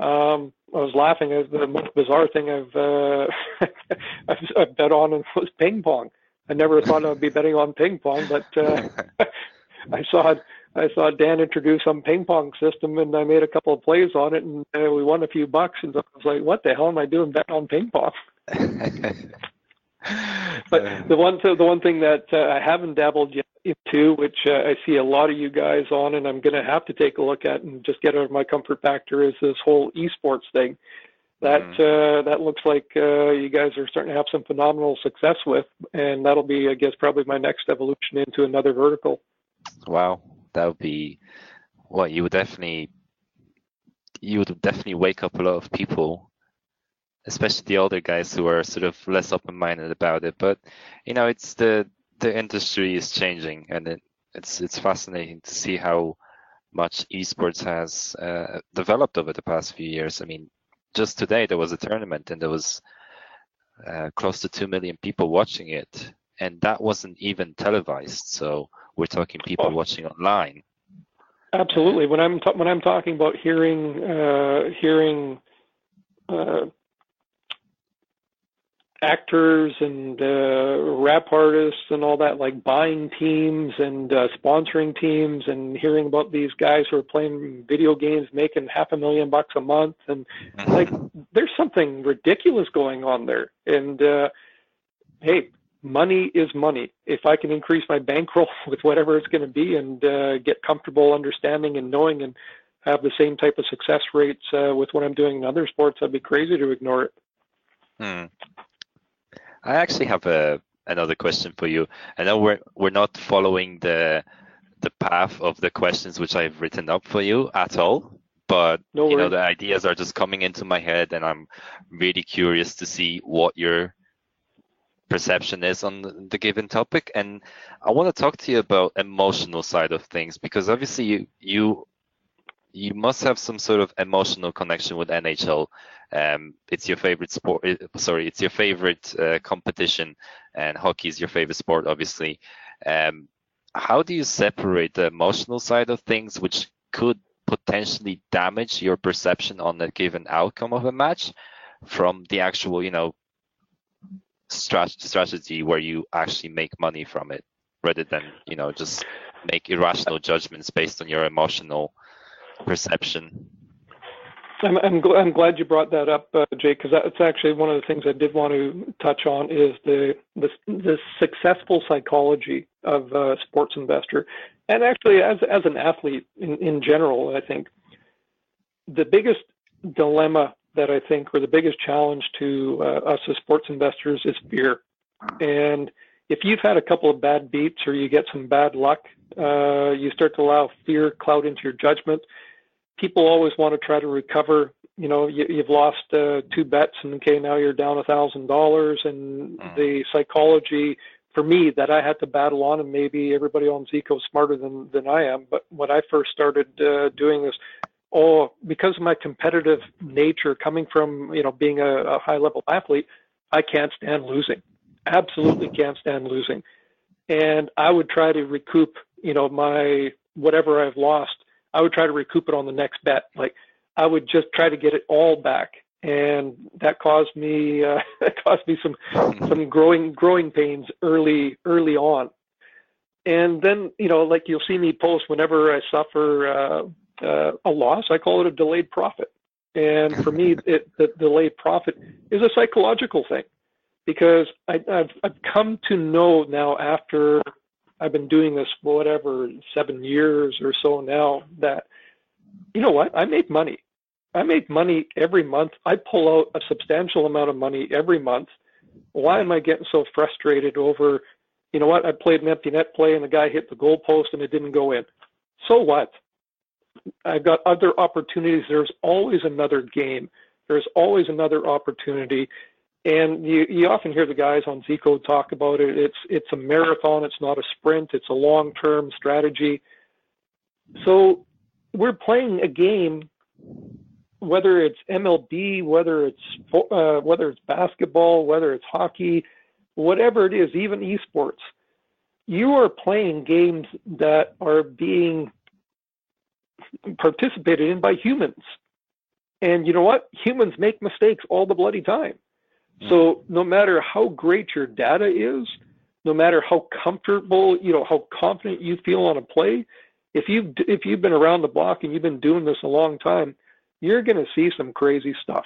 Um, I was laughing at the most bizarre thing I've uh, I've, bet on was ping pong. I never thought I'd be betting on ping pong, but uh, I saw I saw Dan introduce some ping pong system, and I made a couple of plays on it, and uh, we won a few bucks. And I was like, "What the hell am I doing betting on ping pong?" but the one the one thing that uh, I haven't dabbled yet into, which uh, I see a lot of you guys on, and I'm going to have to take a look at and just get out of my comfort factor, is this whole esports thing. That mm. uh, that looks like uh, you guys are starting to have some phenomenal success with, and that'll be, I guess, probably my next evolution into another vertical. Wow, that would be what well, you would definitely you would definitely wake up a lot of people especially the older guys who are sort of less open-minded about it. But you know, it's the the industry is changing, and it, it's it's fascinating to see how much esports has uh, developed over the past few years. I mean, just today there was a tournament, and there was uh, close to two million people watching it, and that wasn't even televised. So we're talking people oh. watching online. Absolutely. When I'm when I'm talking about hearing uh, hearing uh, actors and uh, rap artists and all that, like buying teams and uh, sponsoring teams and hearing about these guys who are playing video games making half a million bucks a month and mm-hmm. like there's something ridiculous going on there. And uh, hey, money is money. If I can increase my bankroll with whatever it's going to be and uh, get comfortable understanding and knowing and have the same type of success rates uh, with what I'm doing in other sports, I'd be crazy to ignore it. Hmm. I actually have a another question for you. I know we're we're not following the the path of the questions which I've written up for you at all, but No you know the ideas are just coming into my head, and I'm really curious to see what your perception is on the, the given topic. And I want to talk to you about emotional side of things because obviously you you you must have some sort of emotional connection with NHL. Um, it's your favorite sport. eh, Sorry, it's your favorite uh, competition, and hockey is your favorite sport, obviously. Um, how do you separate the emotional side of things, which could potentially damage your perception on a given outcome of a match, from the actual, you know, strat- strategy where you actually make money from it, rather than you know just make irrational judgments based on your emotional perception. I'm I'm, gl- I'm glad you brought that up, uh, Jake, because that's actually one of the things I did want to touch on is the the, the successful psychology of a sports investor, and actually as as an athlete in, in general, I think the biggest dilemma that I think, or the biggest challenge to uh, us as sports investors, is fear. And if you've had a couple of bad beats or you get some bad luck, uh, you start to allow fear cloud into your judgment people always want to try to recover. You know, you, you've lost uh, two bets, and okay, now you're down a thousand dollars, and Mm. the psychology for me that I had to battle on, and maybe everybody on Zcode is smarter than than I am. But when I first started uh, doing this, oh, because of my competitive nature, coming from you know being a, a high level athlete, I can't stand losing. Absolutely can't stand losing, and I would try to recoup, you know, my whatever I've lost I would try to recoup it on the next bet. Like I would just try to get it all back, and that caused me uh, that caused me some some growing growing pains early early on. And then you know, like you'll see me post whenever I suffer uh, uh, a loss, I call it a delayed profit. And for me, it, the delayed profit is a psychological thing because I, I've I've come to know now after I've been doing this for whatever seven years or so now that you know what I make money. I make money every month. I pull out a substantial amount of money every month. Why am I getting so frustrated over? You know what? I played an empty net play and the guy hit the goal post and it didn't go in. So what? I've got other opportunities. There's always another game. There's always another opportunity and you, you often hear the guys on Zcode talk about it. It's it's a marathon. It's not a sprint. It's a long term strategy. So we're playing a game, whether it's MLB, whether it's uh, whether it's basketball, whether it's hockey, whatever it is, even esports. You are playing games that are being participated in by humans. And you know what? Humans make mistakes all the bloody time. So no matter how great your data is, no matter how comfortable, you know, how confident you feel on a play, if you if you've been around the block and you've been doing this a long time, you're going to see some crazy stuff.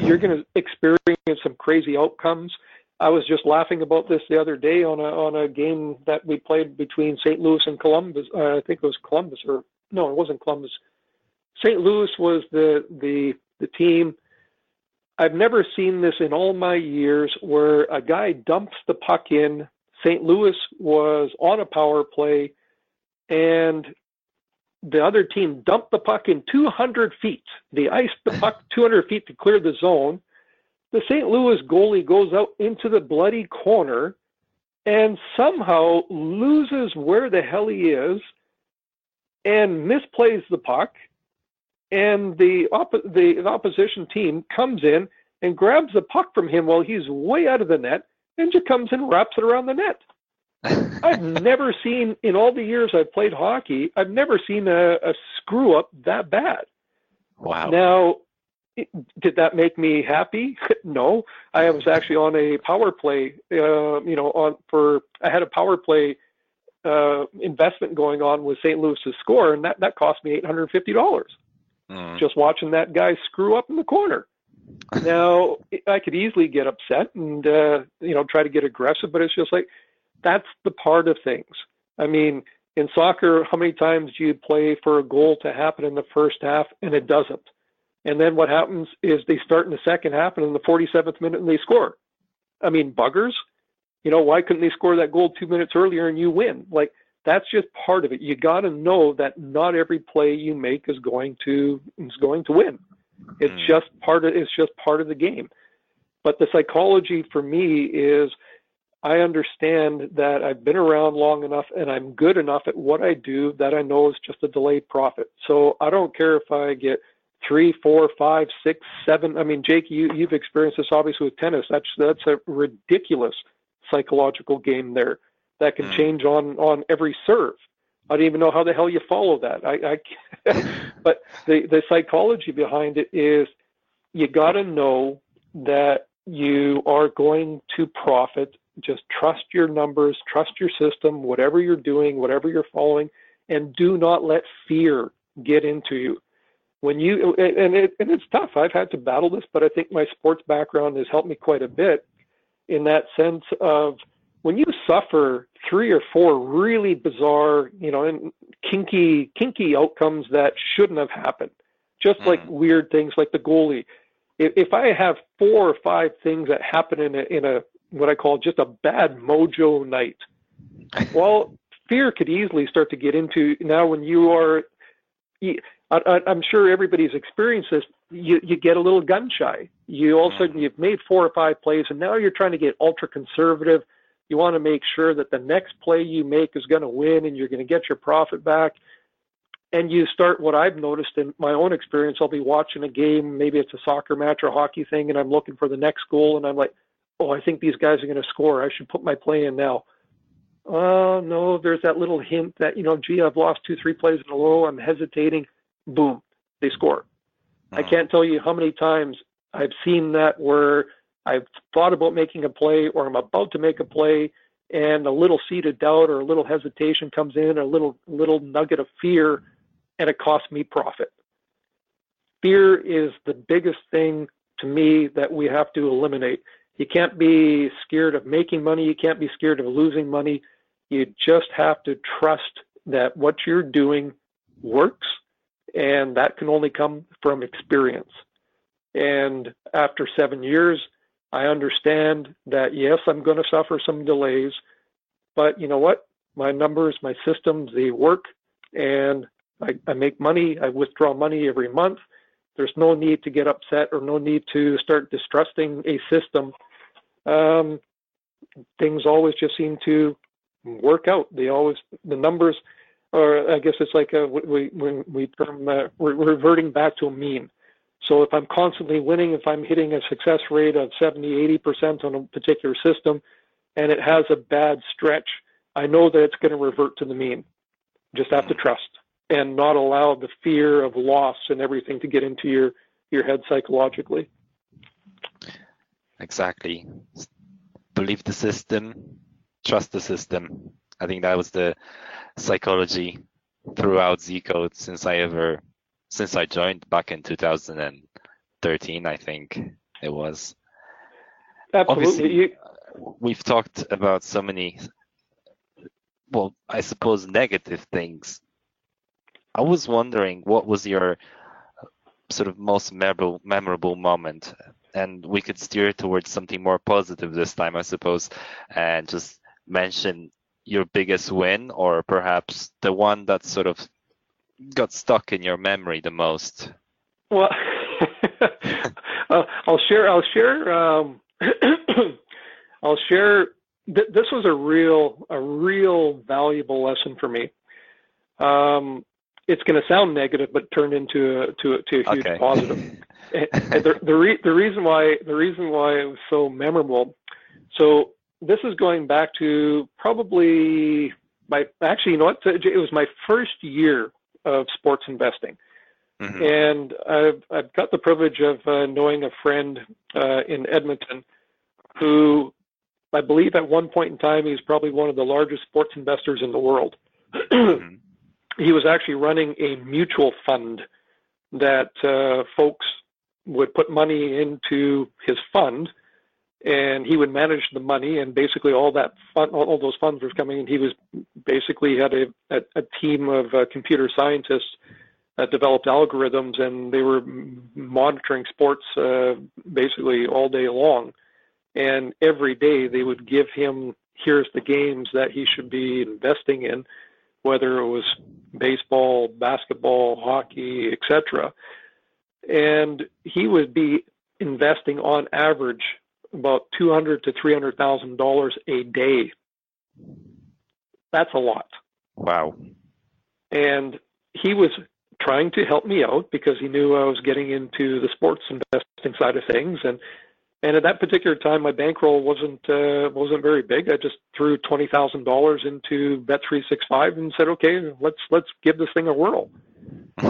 You're going to experience some crazy outcomes. I was just laughing about this the other day on a on a game that we played between St. Louis and Columbus. Uh, I think it was Columbus, or no, it wasn't Columbus. St. Louis was the the the team. I've never seen this in all my years where a guy dumps the puck in. St. Louis was on a power play, and the other team dumped the puck in 200 feet. They iced the puck 200 feet to clear the zone. The St. Louis goalie goes out into the bloody corner and somehow loses where the hell he is and misplays the puck and the, op- the, the opposition team comes in and grabs the puck from him while he's way out of the net and just comes and wraps it around the net. I've never seen in all the years I've played hockey, I've never seen a, a screw up that bad. Wow. Now, it, did that make me happy? no. I was actually on a power play. Uh, you know, on for I had a power play uh, investment going on with St. Louis's score, and that that cost me eight hundred fifty dollars Mm. just watching that guy screw up in the corner. Now I could easily get upset and uh, you know try to get aggressive, but it's just like that's the part of things. I mean, in soccer, how many times do you play for a goal to happen in the first half and it doesn't? And then what happens is they start in the second half and in the 47th minute and they score. I mean, buggers. You know, why couldn't they score that goal two minutes earlier and you win? Like that's just part of it. You got to know that not every play you make is going to is going to win. It's mm. just part of it's just part of the game. But the psychology for me is I understand that I've been around long enough and I'm good enough at what I do that I know is just a delayed profit. So I don't care if I get three, four, five, six, seven. I mean, Jake, you you've experienced this obviously with tennis. That's that's a ridiculous psychological game there that can mm. change on on every serve. I don't even know how the hell you follow that. I, I but the the psychology behind it is you got to know that you are going to profit just trust your numbers, trust your system, whatever you're doing, whatever you're following, and do not let fear get into you. When you and it and it's tough. I've had to battle this, but I think my sports background has helped me quite a bit in that sense of when you suffer three or four really bizarre, you know, and kinky kinky outcomes that shouldn't have happened, just like mm. weird things like the goalie. If, if I have four or five things that happen in a in a what I call just a bad mojo night. well, fear could easily start to get into now when you are. I, am sure everybody's experienced this. You, you get a little gun shy. You all of a sudden you've made four or five plays, and now you're trying to get ultra conservative. You want to make sure that the next play you make is going to win, and you're going to get your profit back. And you start what I've noticed in my own experience. I'll be watching a game, maybe it's a soccer match or a hockey thing, and I'm looking for the next goal, and I'm like, oh, I think these guys are going to score. I should put my play in now. Oh, no, there's that little hint that, you know, gee, I've lost two, three plays in a row. I'm hesitating. Boom, they score. I can't tell you how many times I've seen that where I've thought about making a play or I'm about to make a play and a little seed of doubt or a little hesitation comes in, a little little nugget of fear, and it costs me profit. Fear is the biggest thing to me that we have to eliminate. You can't be scared of making money. You can't be scared of losing money. You just have to trust that what you're doing works, and that can only come from experience. And after seven years, I understand that yes, I'm going to suffer some delays, but you know what? My numbers, my systems, they work, and I, I make money. I withdraw money every month. There's no need to get upset or no need to start distrusting a system um, things always just seem to work out. They always the numbers, or I guess it's like a, we we we term uh, we're reverting back to a mean. So if I'm constantly winning, if I'm hitting a success rate of 70, 80 percent on a particular system, and it has a bad stretch, I know that it's going to revert to the mean. Just have to mm. trust and not allow the fear of loss and everything to get into your your head psychologically. Exactly. Believe the system, trust the system. I think that was the psychology throughout Z Code since I ever since I joined back in 2013, I think it was. Absolutely. we've talked about so many, well, I suppose negative things. I was wondering what was your sort of most memorable memorable moment and we could steer towards something more positive this time, I suppose, and just mention your biggest win or perhaps the one that sort of got stuck in your memory the most. Well, I'll share. I'll share. Um, I'll share. Th- this was a real, a real valuable lesson for me. Um, it's going to sound negative, but turned into a, to a, to a huge okay. positive. the the, re, the reason why the reason why it was so memorable. So this is going back to probably my actually you know what it was my first year of sports investing. Mm-hmm. And I've, I've got the privilege of uh, knowing a friend uh, in Edmonton who I believe at one point in time he's probably one of the largest sports investors in the world. mm-hmm. He was actually running a mutual fund that uh, folks would put money into his fund and he would manage the money and basically all that fund, all, those funds were coming and he was basically had a, a, a team of uh, computer scientists that developed algorithms and they were monitoring sports uh, basically all day long and every day they would give him here's the games that he should be investing in whether it was baseball, basketball, hockey, etc. And he would be investing on average about two hundred to three hundred thousand dollars a day. That's a lot. Wow. And he was trying to help me out because he knew I was getting into the sports investing side of things and and at that particular time my bankroll wasn't uh, wasn't very big. I just threw twenty thousand dollars into Bet three six five and said, Okay, let's let's give this thing a whirl.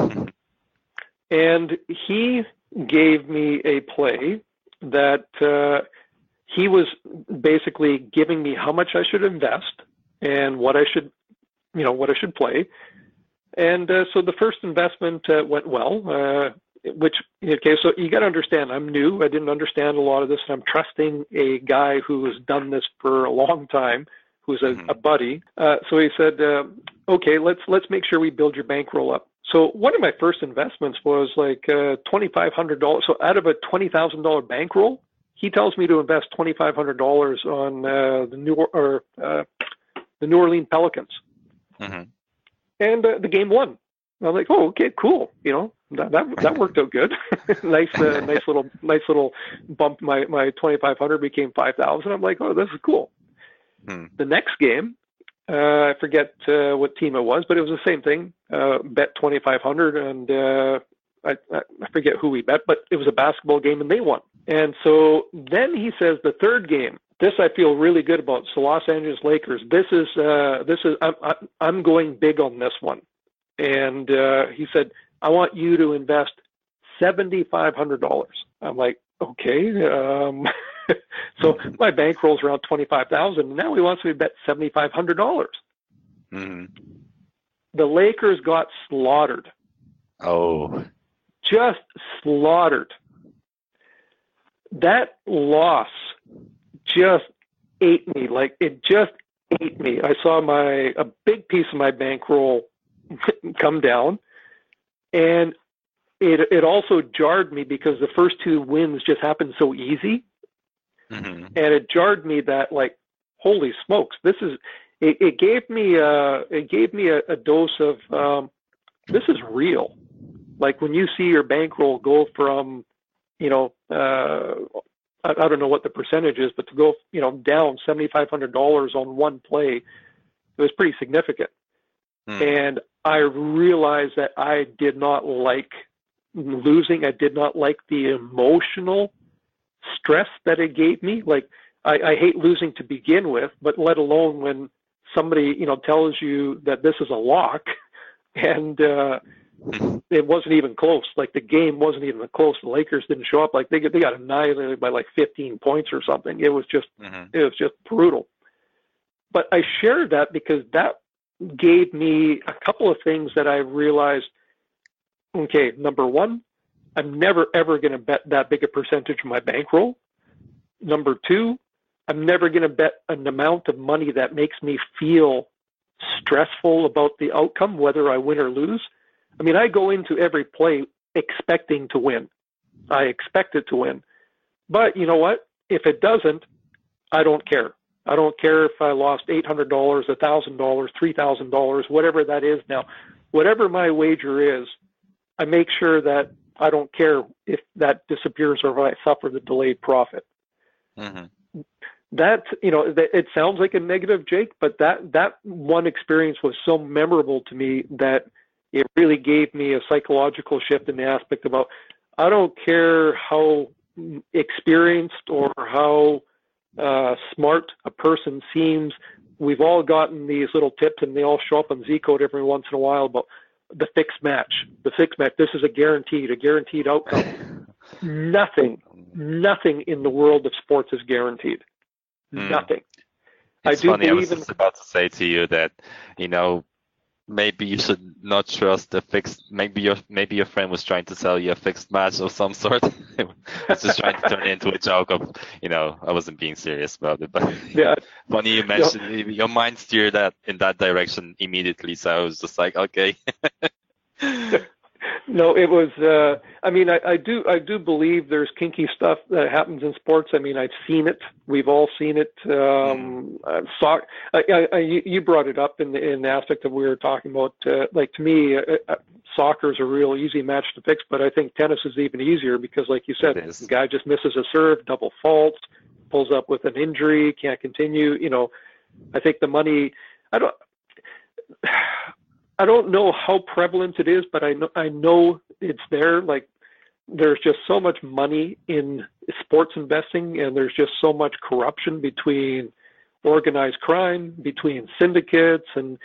and he gave me a play that uh, he was basically giving me how much I should invest and what I should you know what I should play and uh, so the first investment uh, went well, uh, which, okay, so you got to understand, I'm new. I didn't understand a lot of this. And I'm trusting a guy who has done this for a long time, who's a, mm-hmm. a buddy. Uh, so he said, uh, okay, let's, let's make sure we build your bankroll up. So one of my first investments was like uh, $2,500. So out of a $20,000 bankroll, he tells me to invest $2,500 on uh, the New or uh, the New Orleans Pelicans. Mm-hmm and uh, the game won. I'm like, oh, okay, cool. You know, that that, that worked out good. nice, uh, nice little, nice little bump. My my 2,500 became 5,000. I'm like, oh, this is cool. Hmm. The next game, uh, I forget uh, what team it was, but it was the same thing. Uh, bet 2,500, and uh, I, I forget who we bet, but it was a basketball game, and they won. And so then he says the third game, this I feel really good about. So Los Angeles Lakers. This is uh, this is I'm I'm going big on this one. And uh, he said, I want you to invest seventy five hundred dollars. I'm like, okay. Um, so my bank rolls around twenty five thousand. Now he wants me to bet seventy five hundred dollars. Mm-hmm. The Lakers got slaughtered. Oh, just slaughtered. That loss just ate me. Like it just ate me. I saw my a big piece of my bankroll come down, and it it also jarred me because the first two wins just happened so easy, mm-hmm. and it jarred me that like holy smokes, this is. It, it gave me a it gave me a, a dose of um, this is real. Like when you see your bankroll go from you know uh, I, I don't know what the percentage is, but to go, you know, down seventy five hundred dollars on one play, it was pretty significant. Hmm. And I realized that I did not like losing. I did not like the emotional stress that it gave me. Like I, I hate losing to begin with, but let alone when somebody, you know, tells you that this is a lock and uh it wasn't even close. Like the game wasn't even close. The Lakers didn't show up. Like they they got annihilated by like 15 points or something. It was just mm-hmm. it was just brutal. But I shared that because that gave me a couple of things that I realized. Okay, number one, I'm never ever going to bet that big a percentage of my bankroll. Number two, I'm never going to bet an amount of money that makes me feel stressful about the outcome, whether I win or lose. I mean, I go into every play expecting to win. I expect it to win. But you know what? If it doesn't, I don't care. I don't care if I lost $800, $1,000, $3,000, whatever that is now. Whatever my wager is, I make sure that I don't care if that disappears or if I suffer the delayed profit. Mm-hmm. That you know, it sounds like a negative, Jake, but that that one experience was so memorable to me that it really gave me a psychological shift in the aspect about I don't care how experienced or how uh, smart a person seems. We've all gotten these little tips, and they all show up on Z Code every once in a while about the fixed match. The fixed match. This is a guaranteed, a guaranteed outcome. nothing, nothing in the world of sports is guaranteed. Mm. Nothing. It's I do funny. I was just in, about to say to you that you know maybe you should not trust the fixed. Maybe your maybe your friend was trying to sell you a fixed match of some sort. I was just trying to turn it into a joke of, you know, I wasn't being serious about it. But yeah, funny you mentioned yeah. your mind steered that in that direction immediately. So I was just like, okay. No, it was. Uh, I mean, I, I do. I do believe there's kinky stuff that happens in sports. I mean, I've seen it. We've all seen it. Um, uh, so, I, I, you brought it up in the in the aspect that we were talking about. Uh, like to me, uh, uh, soccer is a real easy match to fix, but I think tennis is even easier because, like you said, the guy just misses a serve, double faults, pulls up with an injury, can't continue. You know, I think the money. I don't. I don't know how prevalent it is, but I know I know it's there. Like there's just so much money in sports investing, and there's just so much corruption between organized crime, between syndicates, and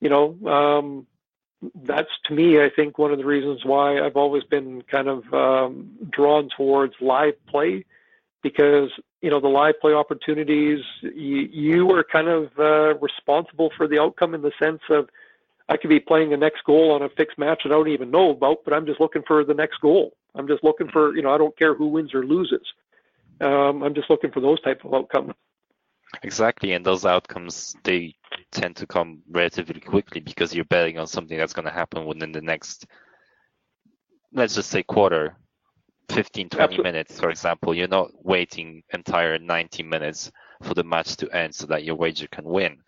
you know um, that's to me, I think one of the reasons why I've always been kind of um, drawn towards live play, because you know the live play opportunities, you, you are kind of uh, responsible for the outcome in the sense of I could be playing the next goal on a fixed match that I don't even know about, but I'm just looking for the next goal. I'm just looking for, you know, I don't care who wins or loses. Um, I'm just looking for those type of outcomes. Exactly, and those outcomes they tend to come relatively quickly because you're betting on something that's going to happen within the next, let's just say quarter, 15, 20 Absolutely. minutes, for example. You're not waiting entire 90 minutes for the match to end so that your wager can win.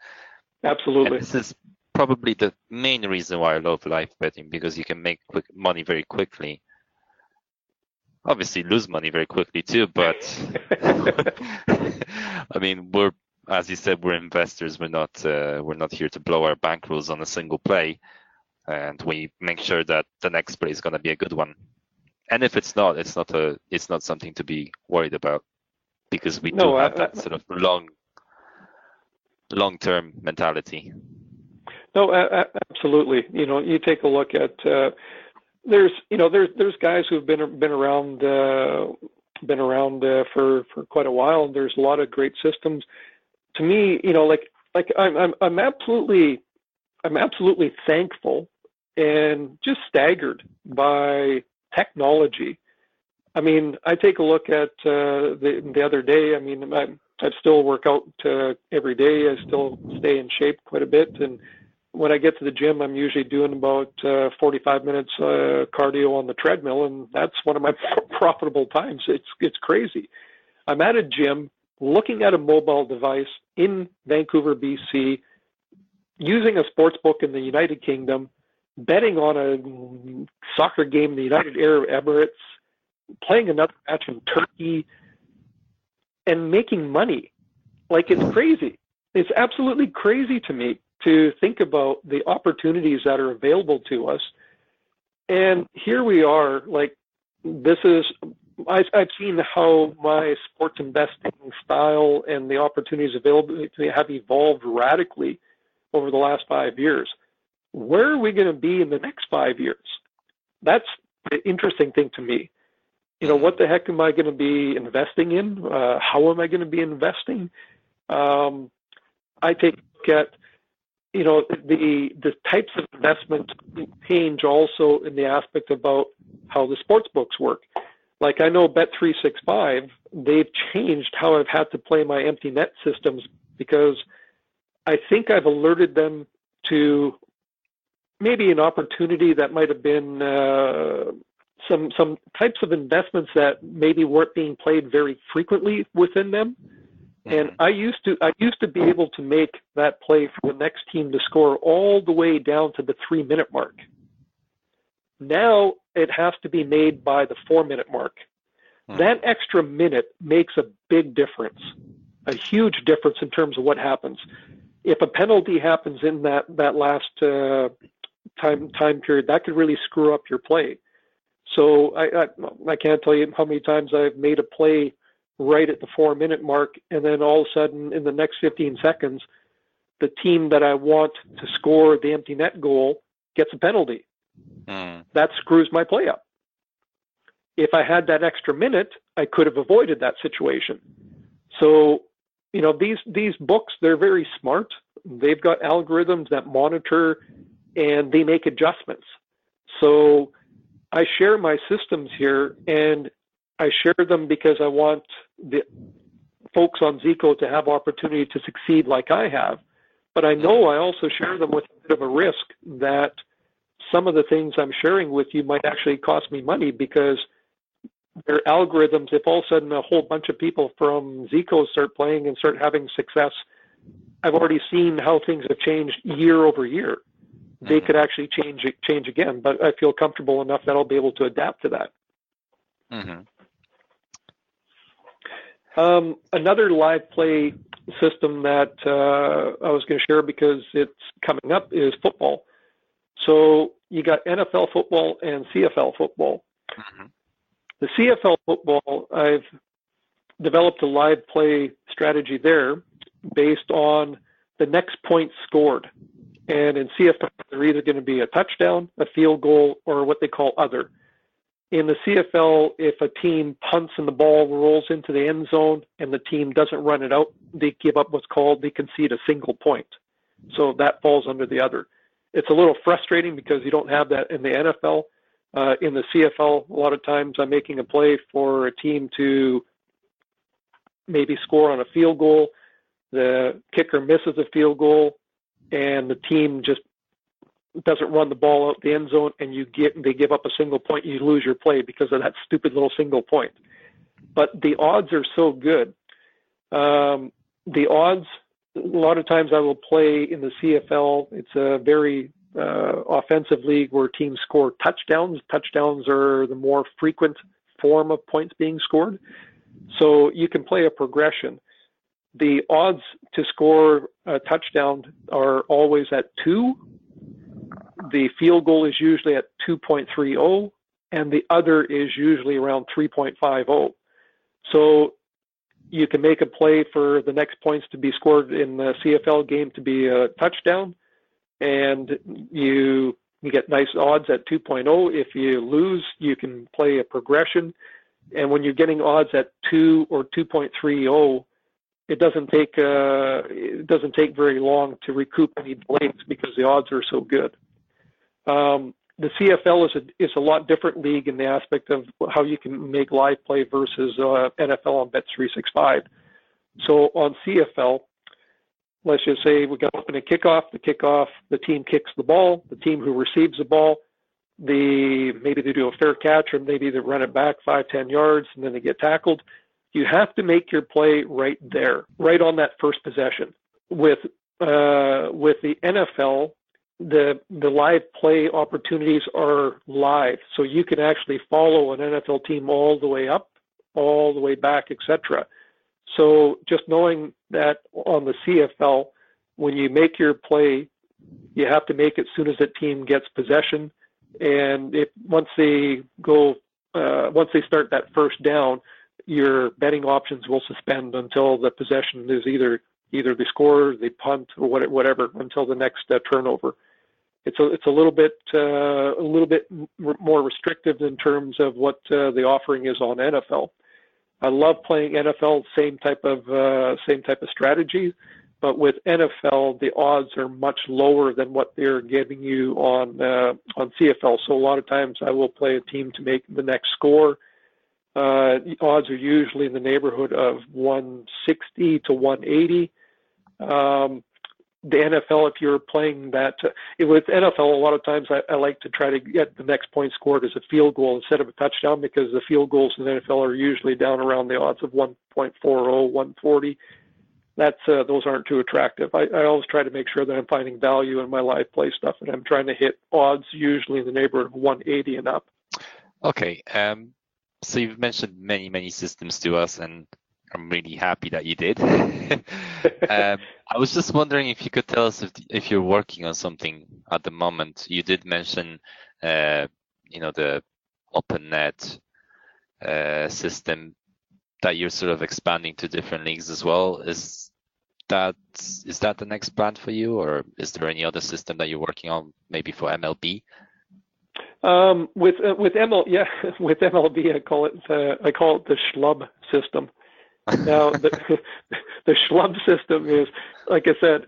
Absolutely. And this is probably the main reason why I love live betting because you can make quick money very quickly. Obviously, lose money very quickly too, but I mean, we're as you said, we're investors. We're not uh, we're not here to blow our bankrolls on a single play, and we make sure that the next play is going to be a good one. And if it's not, it's not a it's not something to be worried about because we no, do have I, that I, sort of long long term mentality. No, absolutely. You know, you take a look at uh, there's you know there's there's guys who've been been around uh, been around uh, for for quite a while, and there's a lot of great systems. To me, you know, like like I'm I'm I'm absolutely I'm absolutely thankful and just staggered by technology. I mean, I take a look at uh, the the other day. I mean, I I still work out uh, every day. I still stay in shape quite a bit, and when I get to the gym, I'm usually doing about uh, 45 minutes uh, cardio on the treadmill, and that's one of my profitable times. It's it's crazy. I'm at a gym looking at a mobile device in Vancouver, BC, using a sports book in the United Kingdom, betting on a soccer game in the United Arab Emirates, playing another match in Turkey, and making money. Like it's crazy. It's absolutely crazy to me to think about the opportunities that are available to us. And here we are, like, this is, I, I've seen how my sports investing style and the opportunities available to me have evolved radically over the last five years. Where are we going to be in the next five years? That's the interesting thing to me. You know, what the heck am I going to be investing in? Uh, how am I going to be investing? Um, I take a look at you know the the types of investment change also in the aspect about how the sports books work. Like I know Bet365, they've changed how I've had to play my empty net systems because I think I've alerted them to maybe an opportunity that might have been uh, some some types of investments that maybe weren't being played very frequently within them. And mm-hmm. I used to I used to be able to make that play for the next team to score all the way down to the three minute mark. Now it has to be made by the four minute mark. Hmm. That extra minute makes a big difference, a huge difference in terms of what happens. If a penalty happens in that that last uh, time time period, that could really screw up your play. So I, I I can't tell you how many times I've made a play right at the four minute mark. And then all of a sudden, in the next 15 seconds, the team that I want to score the empty net goal gets a penalty. Mm. That screws my play up. If I had that extra minute, I could have avoided that situation. So, you know, these these books they're very smart. They've got algorithms that monitor and they make adjustments. So I share my systems here and I share them because I want the folks on Zcode to have opportunity to succeed like I have. But I know I also share them with a bit of a risk that some of the things I'm sharing with you might actually cost me money because their algorithms, if all of a sudden a whole bunch of people from Zcode start playing and start having success, I've already seen how things have changed year over year. They mm-hmm. could actually change change again, but I feel comfortable enough that I'll be able to adapt to that. Mm-hmm. Um, another live play system that uh, I was going to share because it's coming up is football. So you got NFL football and CFL football. Mm-hmm. The CFL football, I've developed a live play strategy there based on the next point scored. And in CFL, they're either going to be a touchdown, a field goal, or what they call other. In the CFL, if a team punts and the ball rolls into the end zone and the team doesn't run it out, they give up what's called, they concede a single point. So that falls under the other. It's a little frustrating because you don't have that in the NFL. Uh, in the CFL, a lot of times I'm making a play for a team to maybe score on a field goal. The kicker misses a field goal, and the team just doesn't run the ball out the end zone, and you get they give up a single point. You lose your play because of that stupid little single point. But the odds are so good. Um, the odds a lot of times I will play in the CFL. It's a very uh, offensive league where teams score touchdowns. Touchdowns are the more frequent form of points being scored. So you can play a progression. The odds to score a touchdown are always at two. The field goal is usually at 2.30, and the other is usually around 3.50. So you can make a play for the next points to be scored in the CFL game to be a touchdown and you you get nice odds at 2.0. If you lose, you can play a progression. And when you're getting odds at 2 or 2.30, it doesn't take uh, it doesn't take very long to recoup any delays because the odds are so good. Um, the CFL is a is a lot different league in the aspect of how you can make live play versus uh, NFL on Bet365. So on CFL, let's just say we got open a kickoff. The kickoff, the team kicks the ball. The team who receives the ball, the maybe they do a fair catch or maybe they run it back five, ten yards and then they get tackled. You have to make your play right there, right on that first possession. With uh, with the NFL, the the live play opportunities are live, so you can actually follow an NFL team all the way up, all the way back, etc. So just knowing that on the CFL, when you make your play, you have to make it as soon as the team gets possession. And if once they go, uh, once they start that first down, your betting options will suspend until the possession is either either they score, they punt, or whatever until the next uh, turnover. It's a it's a little bit uh, a little bit more restrictive in terms of what uh, the offering is on NFL. I love playing NFL, same type of uh, same type of strategy, but with NFL the odds are much lower than what they're giving you on uh, on CFL. So a lot of times I will play a team to make the next score. Uh, the odds are usually in the neighborhood of 160 to 180. Um, the NFL, if you're playing that, uh, with NFL, a lot of times I, I like to try to get the next point scored as a field goal instead of a touchdown because the field goals in the NFL are usually down around the odds of 1.40, 140. That's uh, those aren't too attractive. I, I always try to make sure that I'm finding value in my live play stuff, and I'm trying to hit odds usually in the neighborhood of 180 and up. Okay, um, so you've mentioned many many systems to us, and I'm really happy that you did. um, I was just wondering if you could tell us if if you're working on something at the moment. You did mention, uh, you know, the OpenNet uh, system that you're sort of expanding to different leagues as well. Is that is that the next plan for you, or is there any other system that you're working on, maybe for MLB? Um, with uh, with ML, yeah, with MLB, I call it uh, I call it the Schlub system now the the Schlub system is, like I said,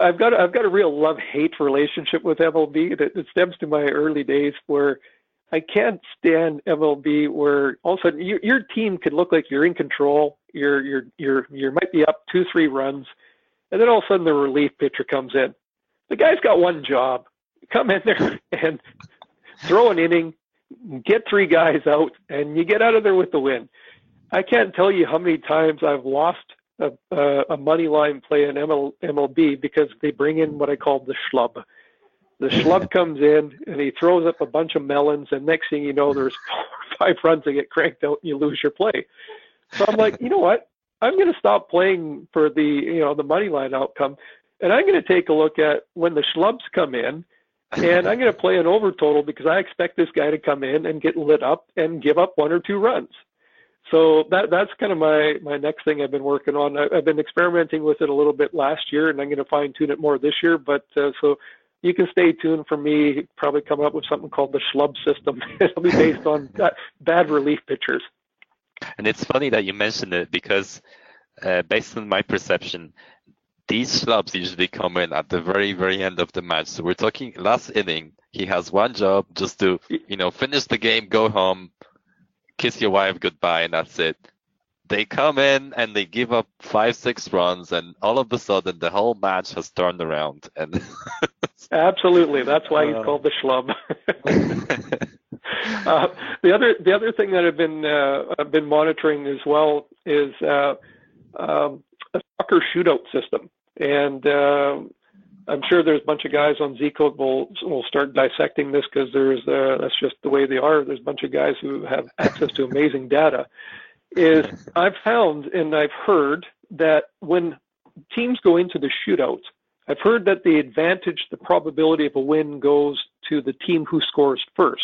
I've got I've got a real love hate relationship with MLB that, that stems to my early days where I can't stand MLB where all of a sudden you, your team could look like you're in control, you're you're you're you might be up two three runs, and then all of a sudden the relief pitcher comes in. The guy's got one job. come in there and throw an inning, get three guys out, and you get out of there with the win. I can't tell you how many times I've lost a, a, a money line play in ML, MLB because they bring in what I call the schlub. The schlub comes in and he throws up a bunch of melons, and next thing you know, there's four or five runs that get cranked out, and you lose your play. So I'm like, you know what? I'm going to stop playing for the you know the money line outcome, and I'm going to take a look at when the schlubs come in, and I'm going to play an over total because I expect this guy to come in and get lit up and give up one or two runs. So that that's kind of my my next thing I've been working on. I, I've been experimenting with it a little bit last year, and I'm going to fine tune it more this year. But uh, so you can stay tuned for me. Probably come up with something called the schlub system. It'll be based on bad relief pitchers. And it's funny that you mentioned it because, uh, based on my perception, these schlubs usually come in at the very, very end of the match. So we're talking last inning. He has one job just to, you know, finish the game, go home, kiss your wife goodbye, and that's it. They come in and they give up five, six runs, and all of a sudden the whole match has turned around. And absolutely, that's why he's uh, called the schlub. uh, the other the other thing that I've been uh, I've been monitoring as well is uh, um, a soccer shootout system, and uh, I'm sure there's a bunch of guys on Zcode will will start dissecting this because there's uh, that's just the way they are. There's a bunch of guys who have access to amazing data. Is I've found and I've heard that when teams go into the shootout, I've heard that the advantage, the probability of a win goes to the team who scores first.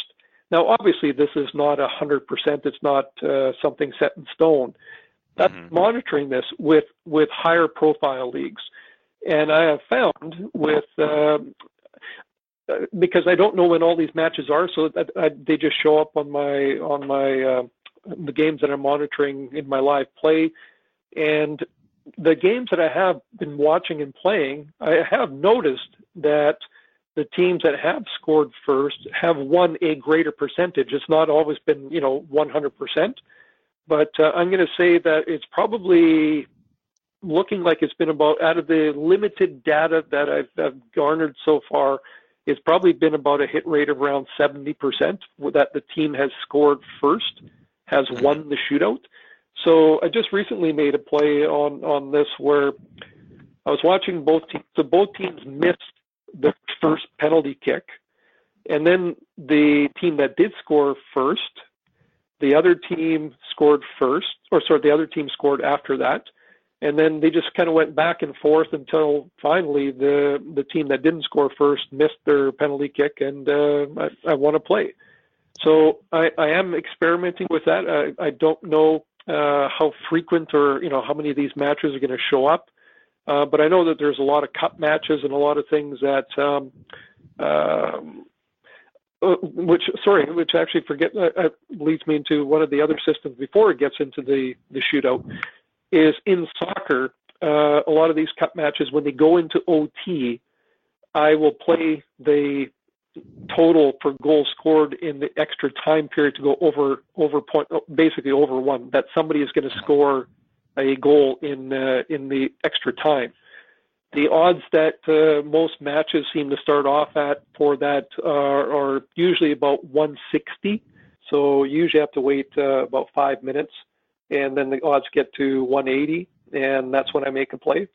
Now, obviously, this is not a hundred percent. It's not uh, something set in stone. That's mm-hmm. monitoring this with with higher profile leagues, and I have found with um, uh, because I don't know when all these matches are, so that I, they just show up on my on my uh, the games that I'm monitoring in my live play, and the games that I have been watching and playing, I have noticed that the teams that have scored first have won a greater percentage. It's not always been, you know, 100%, but uh, I'm going to say that it's probably looking like it's been about out of the limited data that I've, I've garnered so far. It's probably been about a hit rate of around 70% that the team has scored first has mm-hmm. won the shootout. So I just recently made a play on on this where I was watching both teams. So both teams missed the first penalty kick. And then the team that did score first, the other team scored first, or sorry, the other team scored after that. And then they just kind of went back and forth until finally the the team that didn't score first missed their penalty kick, and uh, I, I won a play. So I, I am experimenting with that. I, I don't know uh, how frequent or you know how many of these matches are going to show up. Uh, but I know that there's a lot of cup matches and a lot of things that, um, um, uh, which sorry, which actually forget uh, uh, leads me into one of the other systems before it gets into the the shootout. Is in soccer, uh, a lot of these cup matches when they go into OT, I will play the total for goals scored in the extra time period to go over over point basically over one that somebody is going to score a goal in uh, in the extra time. The odds that uh, most matches seem to start off at for that are, are usually about 160. So you usually have to wait uh, about five minutes, and then the odds get to 180, and that's when I make a play.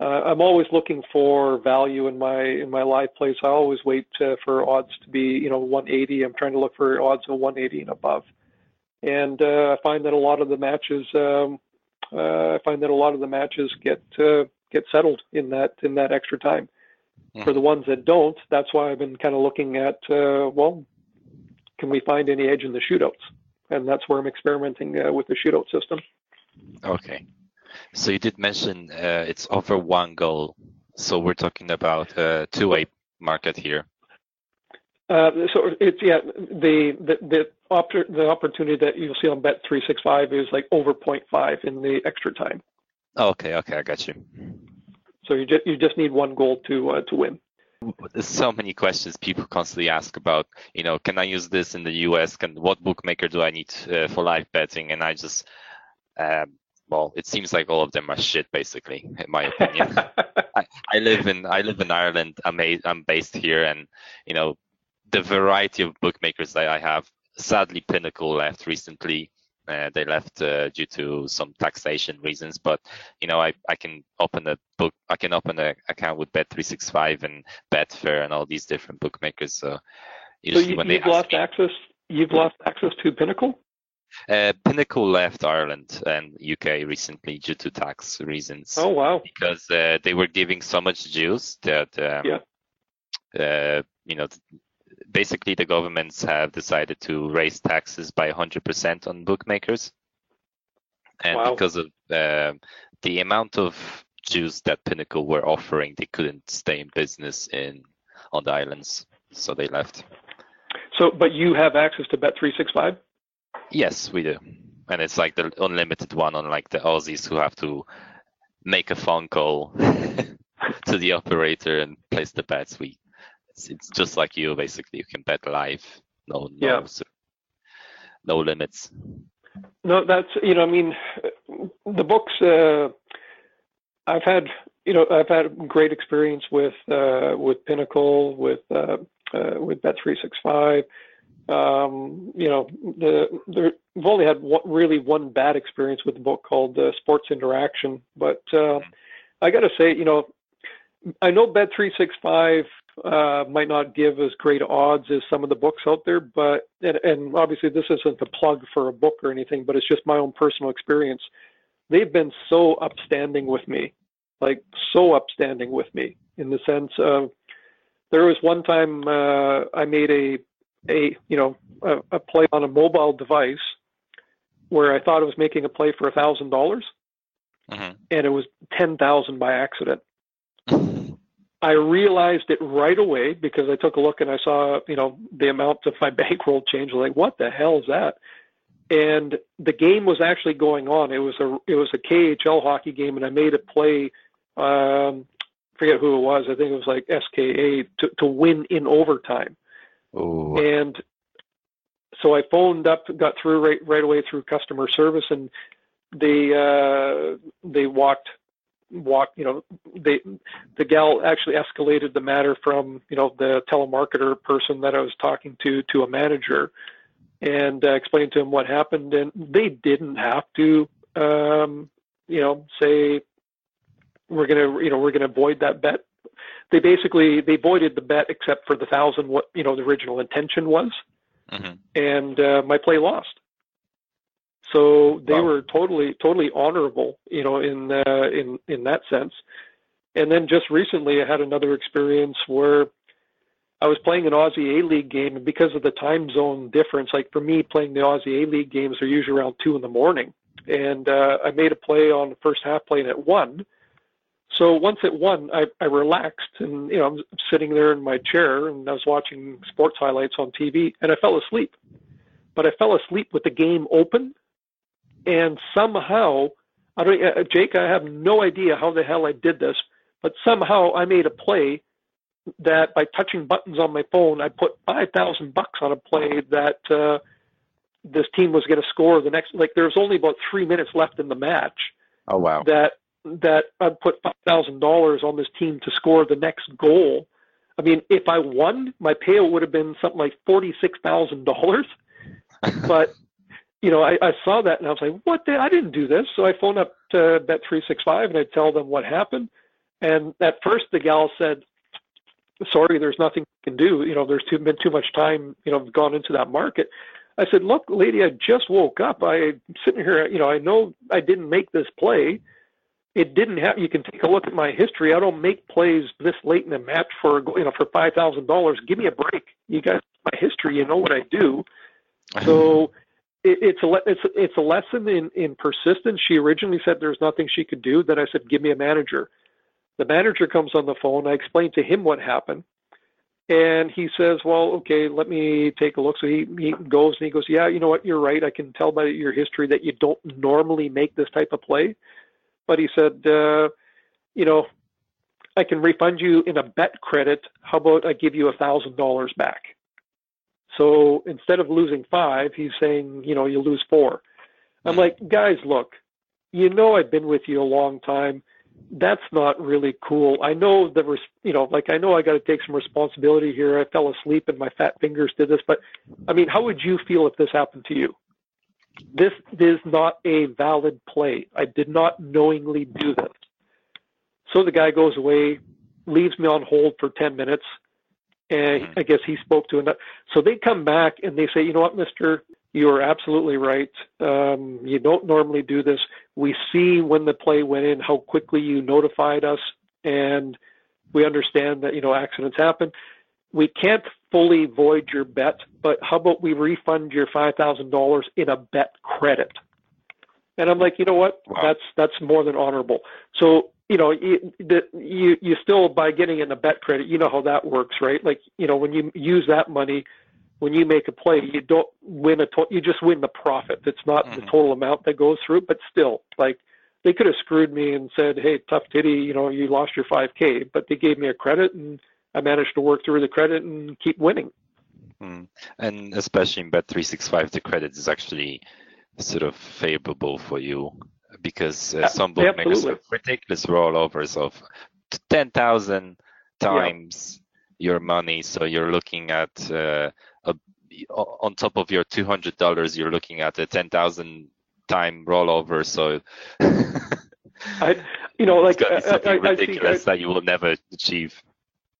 Uh, I'm always looking for value in my in my live plays. I always wait uh, for odds to be you know 180. I'm trying to look for odds of 180 and above, and uh, I find that a lot of the matches um, uh, I find that a lot of the matches get uh, get settled in that in that extra time. Mm. For the ones that don't, that's why I've been kind of looking at uh, well, can we find any edge in the shootouts? And that's where I'm experimenting uh, with the shootout system. Okay, so you did mention uh, it's over one goal, so we're talking about a two-way market here. Uh, so it's yeah the the the, oppor- the opportunity that you'll see on Bet three six five is like over 0.5 in the extra time. Oh, okay, okay, I got you. So you just you just need one goal to uh, to win. There's so many questions people constantly ask about. You know, can I use this in the U.S.? Can what bookmaker do I need uh, for live betting? And I just um, well, it seems like all of them are shit, basically, in my opinion. I, I live in I live in Ireland. I'm a, I'm based here, and you know the variety of bookmakers that I have. Sadly, Pinnacle left recently. Uh, they left uh, due to some taxation reasons, but you know I, I can open a book I can open an account with Bet365 and Betfair and all these different bookmakers. So, so you, have lost me, access. You've lost access to Pinnacle. Uh, Pinnacle left Ireland and UK recently due to tax reasons. Oh wow! Because uh, they were giving so much juice that um, yeah. Uh, you know basically the governments have decided to raise taxes by 100% on bookmakers. And wow. because of uh, the amount of juice that Pinnacle were offering, they couldn't stay in business in on the islands, so they left. So, but you have access to Bet365? Yes, we do. And it's like the unlimited one, on like the Aussies who have to make a phone call to the operator and place the bets. We it's, it's just like you basically. You can bet live. No, no, yeah. no limits. No, that's you know, I mean, the books. Uh, I've had you know, I've had great experience with uh, with Pinnacle, with uh, uh, with Bet three six five. Um, you know, the, the, we've only had one, really one bad experience with the book called uh, Sports Interaction, but uh, I got to say, you know, I know Bet three six five uh, might not give as great odds as some of the books out there, but and, and obviously this isn't a plug for a book or anything, but it's just my own personal experience. They've been so upstanding with me, like so upstanding with me in the sense of there was one time uh, I made a a you know a, a play on a mobile device where I thought I was making a play for a thousand dollars, mm-hmm. and it was ten thousand by accident. I realized it right away because I took a look and I saw, you know, the amount of my bankroll change. Like, what the hell is that? And the game was actually going on. It was a it was a KHL hockey game, and I made a play. Um, forget who it was. I think it was like SKA to to win in overtime. Ooh. And so I phoned up, got through right right away through customer service, and they uh, they walked walk you know they the gal actually escalated the matter from you know the telemarketer person that I was talking to to a manager and uh, explained to him what happened. And they didn't have to um you know say we're going to you know we're going to avoid that bet. They basically they voided the bet except for the thousand what you know the original intention was. Mm-hmm. and uh, my play lost so they wow. were totally totally honorable, you know, in uh, in in that sense. And then just recently, I had another experience where I was playing an Aussie A League game, and because of the time zone difference, like for me, playing the Aussie A League games are usually around two in the morning, and uh, I made a play on the first half playing at one. So once it won, I, I relaxed, and you know, I'm sitting there in my chair, and I was watching sports highlights on TV, and I fell asleep. But I fell asleep with the game open, and somehow, I don't, uh, Jake, I have no idea how the hell I did this, but somehow I made a play that by touching buttons on my phone, I put five thousand bucks on a play that uh, this team was going to score the next. Like there's only about three minutes left in the match. Oh wow! That that I put five thousand dollars on this team to score the next goal. I mean, if I won, my payout would have been something like forty six thousand dollars. But you know, I, I saw that and I was like, what the? I didn't do this. So I phoned up to Bet365 and I tell them what happened. And at first the gal said, sorry, there's nothing you can do. You know, there's too, been too much time, you know, gone into that market. I said, look, lady, I just woke up. I'm sitting here, you know, I know I didn't make this play. It didn't have, you can take a look at my history. I don't make plays this late in a match for, you know, for $5,000. Give me a break. You guys, my history, you know what I do. So, it, it's a it's it's a lesson in in persistence. She originally said there's nothing she could do. Then I said, give me a manager. The manager comes on the phone. I explain to him what happened, and he says, well, okay, let me take a look. So he he goes and he goes, yeah, you know what, you're right. I can tell by your history that you don't normally make this type of play, but he said, uh, you know. I can refund you in a bet credit. How about I give you a thousand dollars back? So instead of losing five, he's saying, you know, you lose four. I'm like, guys, look, you know, I've been with you a long time. that's not really cool. I know the you know like I know I got to take some responsibility here. I fell asleep and my fat fingers did this, but I mean, how would you feel if this happened to you? This is not a valid play. I did not knowingly do this. So the guy goes away, leaves me on hold for 10 minutes, and mm-hmm. I guess he spoke to another. So they come back and they say, you know what, Mister, you are absolutely right. Um, you don't normally do this. We see when the play went in how quickly you notified us, and we understand that you know accidents happen. We can't fully void your bet, but how about we refund your five thousand dollars in a bet credit? And I'm like, you know what? Wow. That's that's more than honorable. So you know, you, the, you you still by getting in a bet credit, you know how that works, right? Like you know when you use that money when you make a play, you don't win a to- you just win the profit. It's not mm-hmm. the total amount that goes through, but still, like they could have screwed me and said, "Hey, tough titty, you know, you lost your 5K," but they gave me a credit, and I managed to work through the credit and keep winning. Mm. And especially in Bet365, the credit is actually sort of favorable for you because uh, some bookmakers have ridiculous rollovers of 10,000 times yeah. your money. So you're looking at uh, on top of your two hundred dollars, you're looking at a ten thousand time rollover. So, I, you know, like it's something I, ridiculous I, that you will never achieve.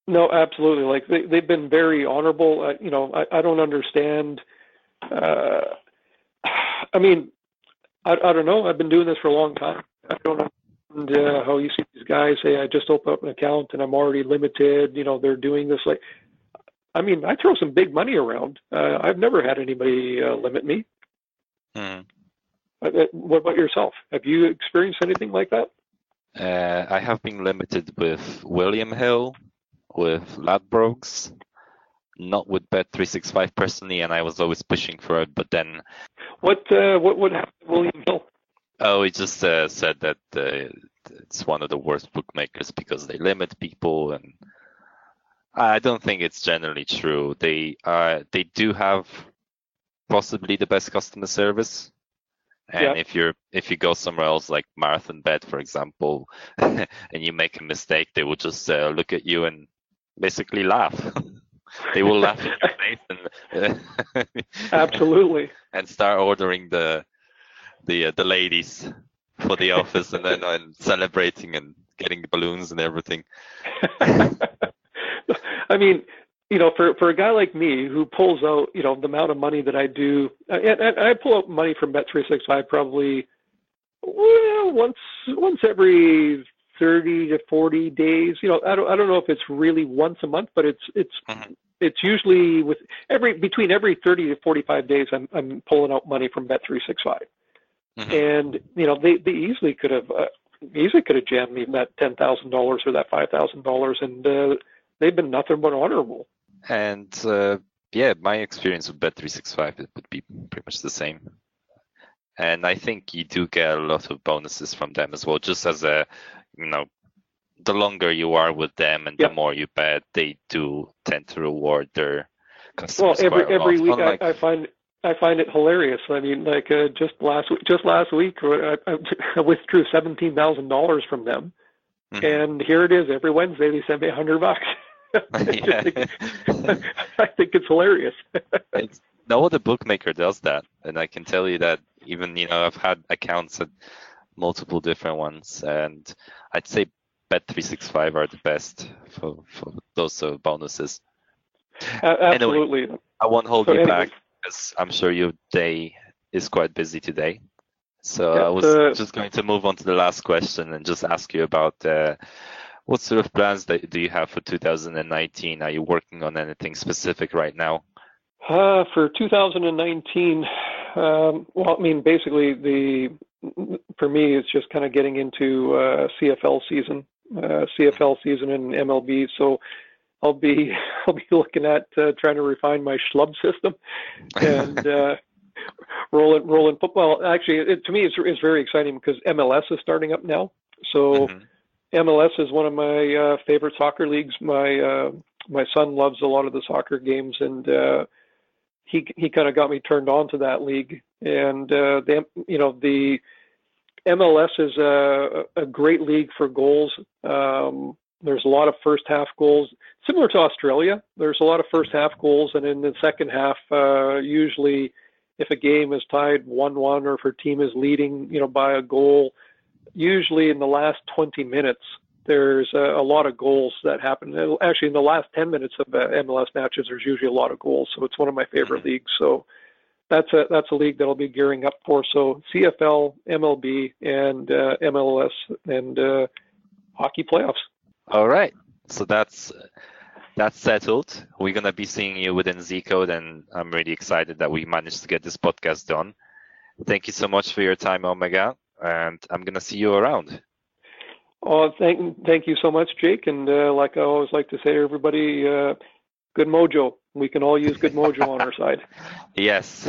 No, absolutely. Like they, they've been very honorable. Uh, you know, I, I don't understand. Uh, I mean, I, I don't know. I've been doing this for a long time. I don't understand uh, how you see these guys say, "I just opened up an account and I'm already limited." You know, they're doing this like I mean, I throw some big money around. Uh, I've never had anybody uh, limit me. Uh, what about yourself? Have you experienced anything like that? Uh, I have been limited with William Hill, with Ladbrokes, not with Bet365 personally, and I was always pushing for it. But then, what uh, what would happen to William Hill? Oh, he just uh, said that uh, it's one of the worst bookmakers because they limit people and I don't think it's generally true. They uh, they do have possibly the best customer service. And yeah. if you're if you go somewhere else like Marathon Bet, for example, and you make a mistake, they will just uh, look at you and basically laugh. they will laugh in your face and absolutely and start ordering the the uh, the ladies for the office and then and celebrating and getting balloons and everything. I mean, you know, for for a guy like me who pulls out, you know, the amount of money that I do, and, and I pull out money from Bet365 probably well, once once every 30 to 40 days. You know, I don't I don't know if it's really once a month, but it's it's mm-hmm. it's usually with every between every 30 to 45 days. I'm I'm pulling out money from Bet365, mm-hmm. and you know they they easily could have. Uh, easily could have jammed me that ten thousand dollars or that five thousand dollars, and uh, they've been nothing but honorable. And uh, yeah, my experience with Bet365 would be pretty much the same. And I think you do get a lot of bonuses from them as well, just as a, you know, the longer you are with them and yep. the more you bet, they do tend to reward their customers. Well, every every week Unlike, I, I find I find it hilarious. I mean, like uh, just last just last week, I, I withdrew seventeen thousand dollars from them, mm-hmm. and here it is every Wednesday. They send me a hundred bucks. I, think, I think it's hilarious. it's, no other bookmaker does that, and I can tell you that even you know I've had accounts at multiple different ones, and I'd say Bet365 are the best for, for those sort of bonuses. Uh, absolutely. Anyway, I won't hold so you anyway. back because I'm sure your day is quite busy today. So yeah, I was uh, just going to move on to the last question and just ask you about uh, what sort of plans do you have for 2019? Are you working on anything specific right now? Uh, for 2019, um, well, I mean, basically, the for me, it's just kind of getting into uh, CFL season, uh, CFL season and MLB. So I'll be I'll be looking at uh, trying to refine my schlub system and uh, rolling rolling football. Actually, it, to me, it's it's very exciting because MLS is starting up now. So. Mm-hmm MLS is one of my uh, favorite soccer leagues. My uh, my son loves a lot of the soccer games, and uh, he he kind of got me turned on to that league. And uh, they, you know, the MLS is a, a great league for goals. Um, there's a lot of first half goals, similar to Australia. There's a lot of first half goals, and in the second half, uh, usually, if a game is tied one-one or if a team is leading, you know, by a goal, usually in the last 20 minutes, there's a, a lot of goals that happen. Actually, in the last 10 minutes of uh, MLS matches, there's usually a lot of goals. So it's one of my favorite mm-hmm. leagues. So that's a that's a league that I'll be gearing up for. So CFL, MLB, and uh, MLS, and uh, hockey playoffs. All right, so that's that's settled. We're gonna be seeing you within Z Code, and I'm really excited that we managed to get this podcast done. Thank you so much for your time, Omega, and I'm gonna see you around. Oh, thank thank you so much, Jake. And uh, like I always like to say, everybody, uh, good mojo. We can all use good mojo on our side. Yes.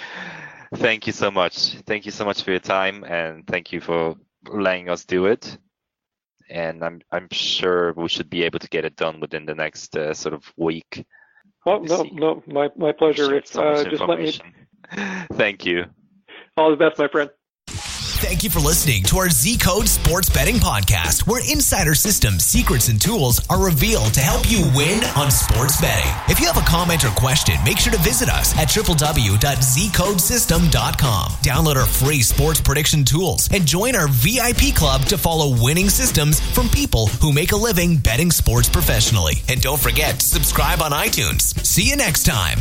thank you so much. Thank you so much for your time, and thank you for letting us do it and I'm I'm sure we should be able to get it done within the next uh, sort of week. Oh no, no, my my pleasure. If, uh, just let me. Thank you. All the best, my friend. Thank you for listening to our Z Code Sports Betting Podcast, where insider systems, secrets, and tools are revealed to help you win on sports betting. If you have a comment or question, make sure to visit us at www.zcodesystem.com. Download our free sports prediction tools and join our VIP club to follow winning systems from people who make a living betting sports professionally. And don't forget to subscribe on iTunes. See you next time.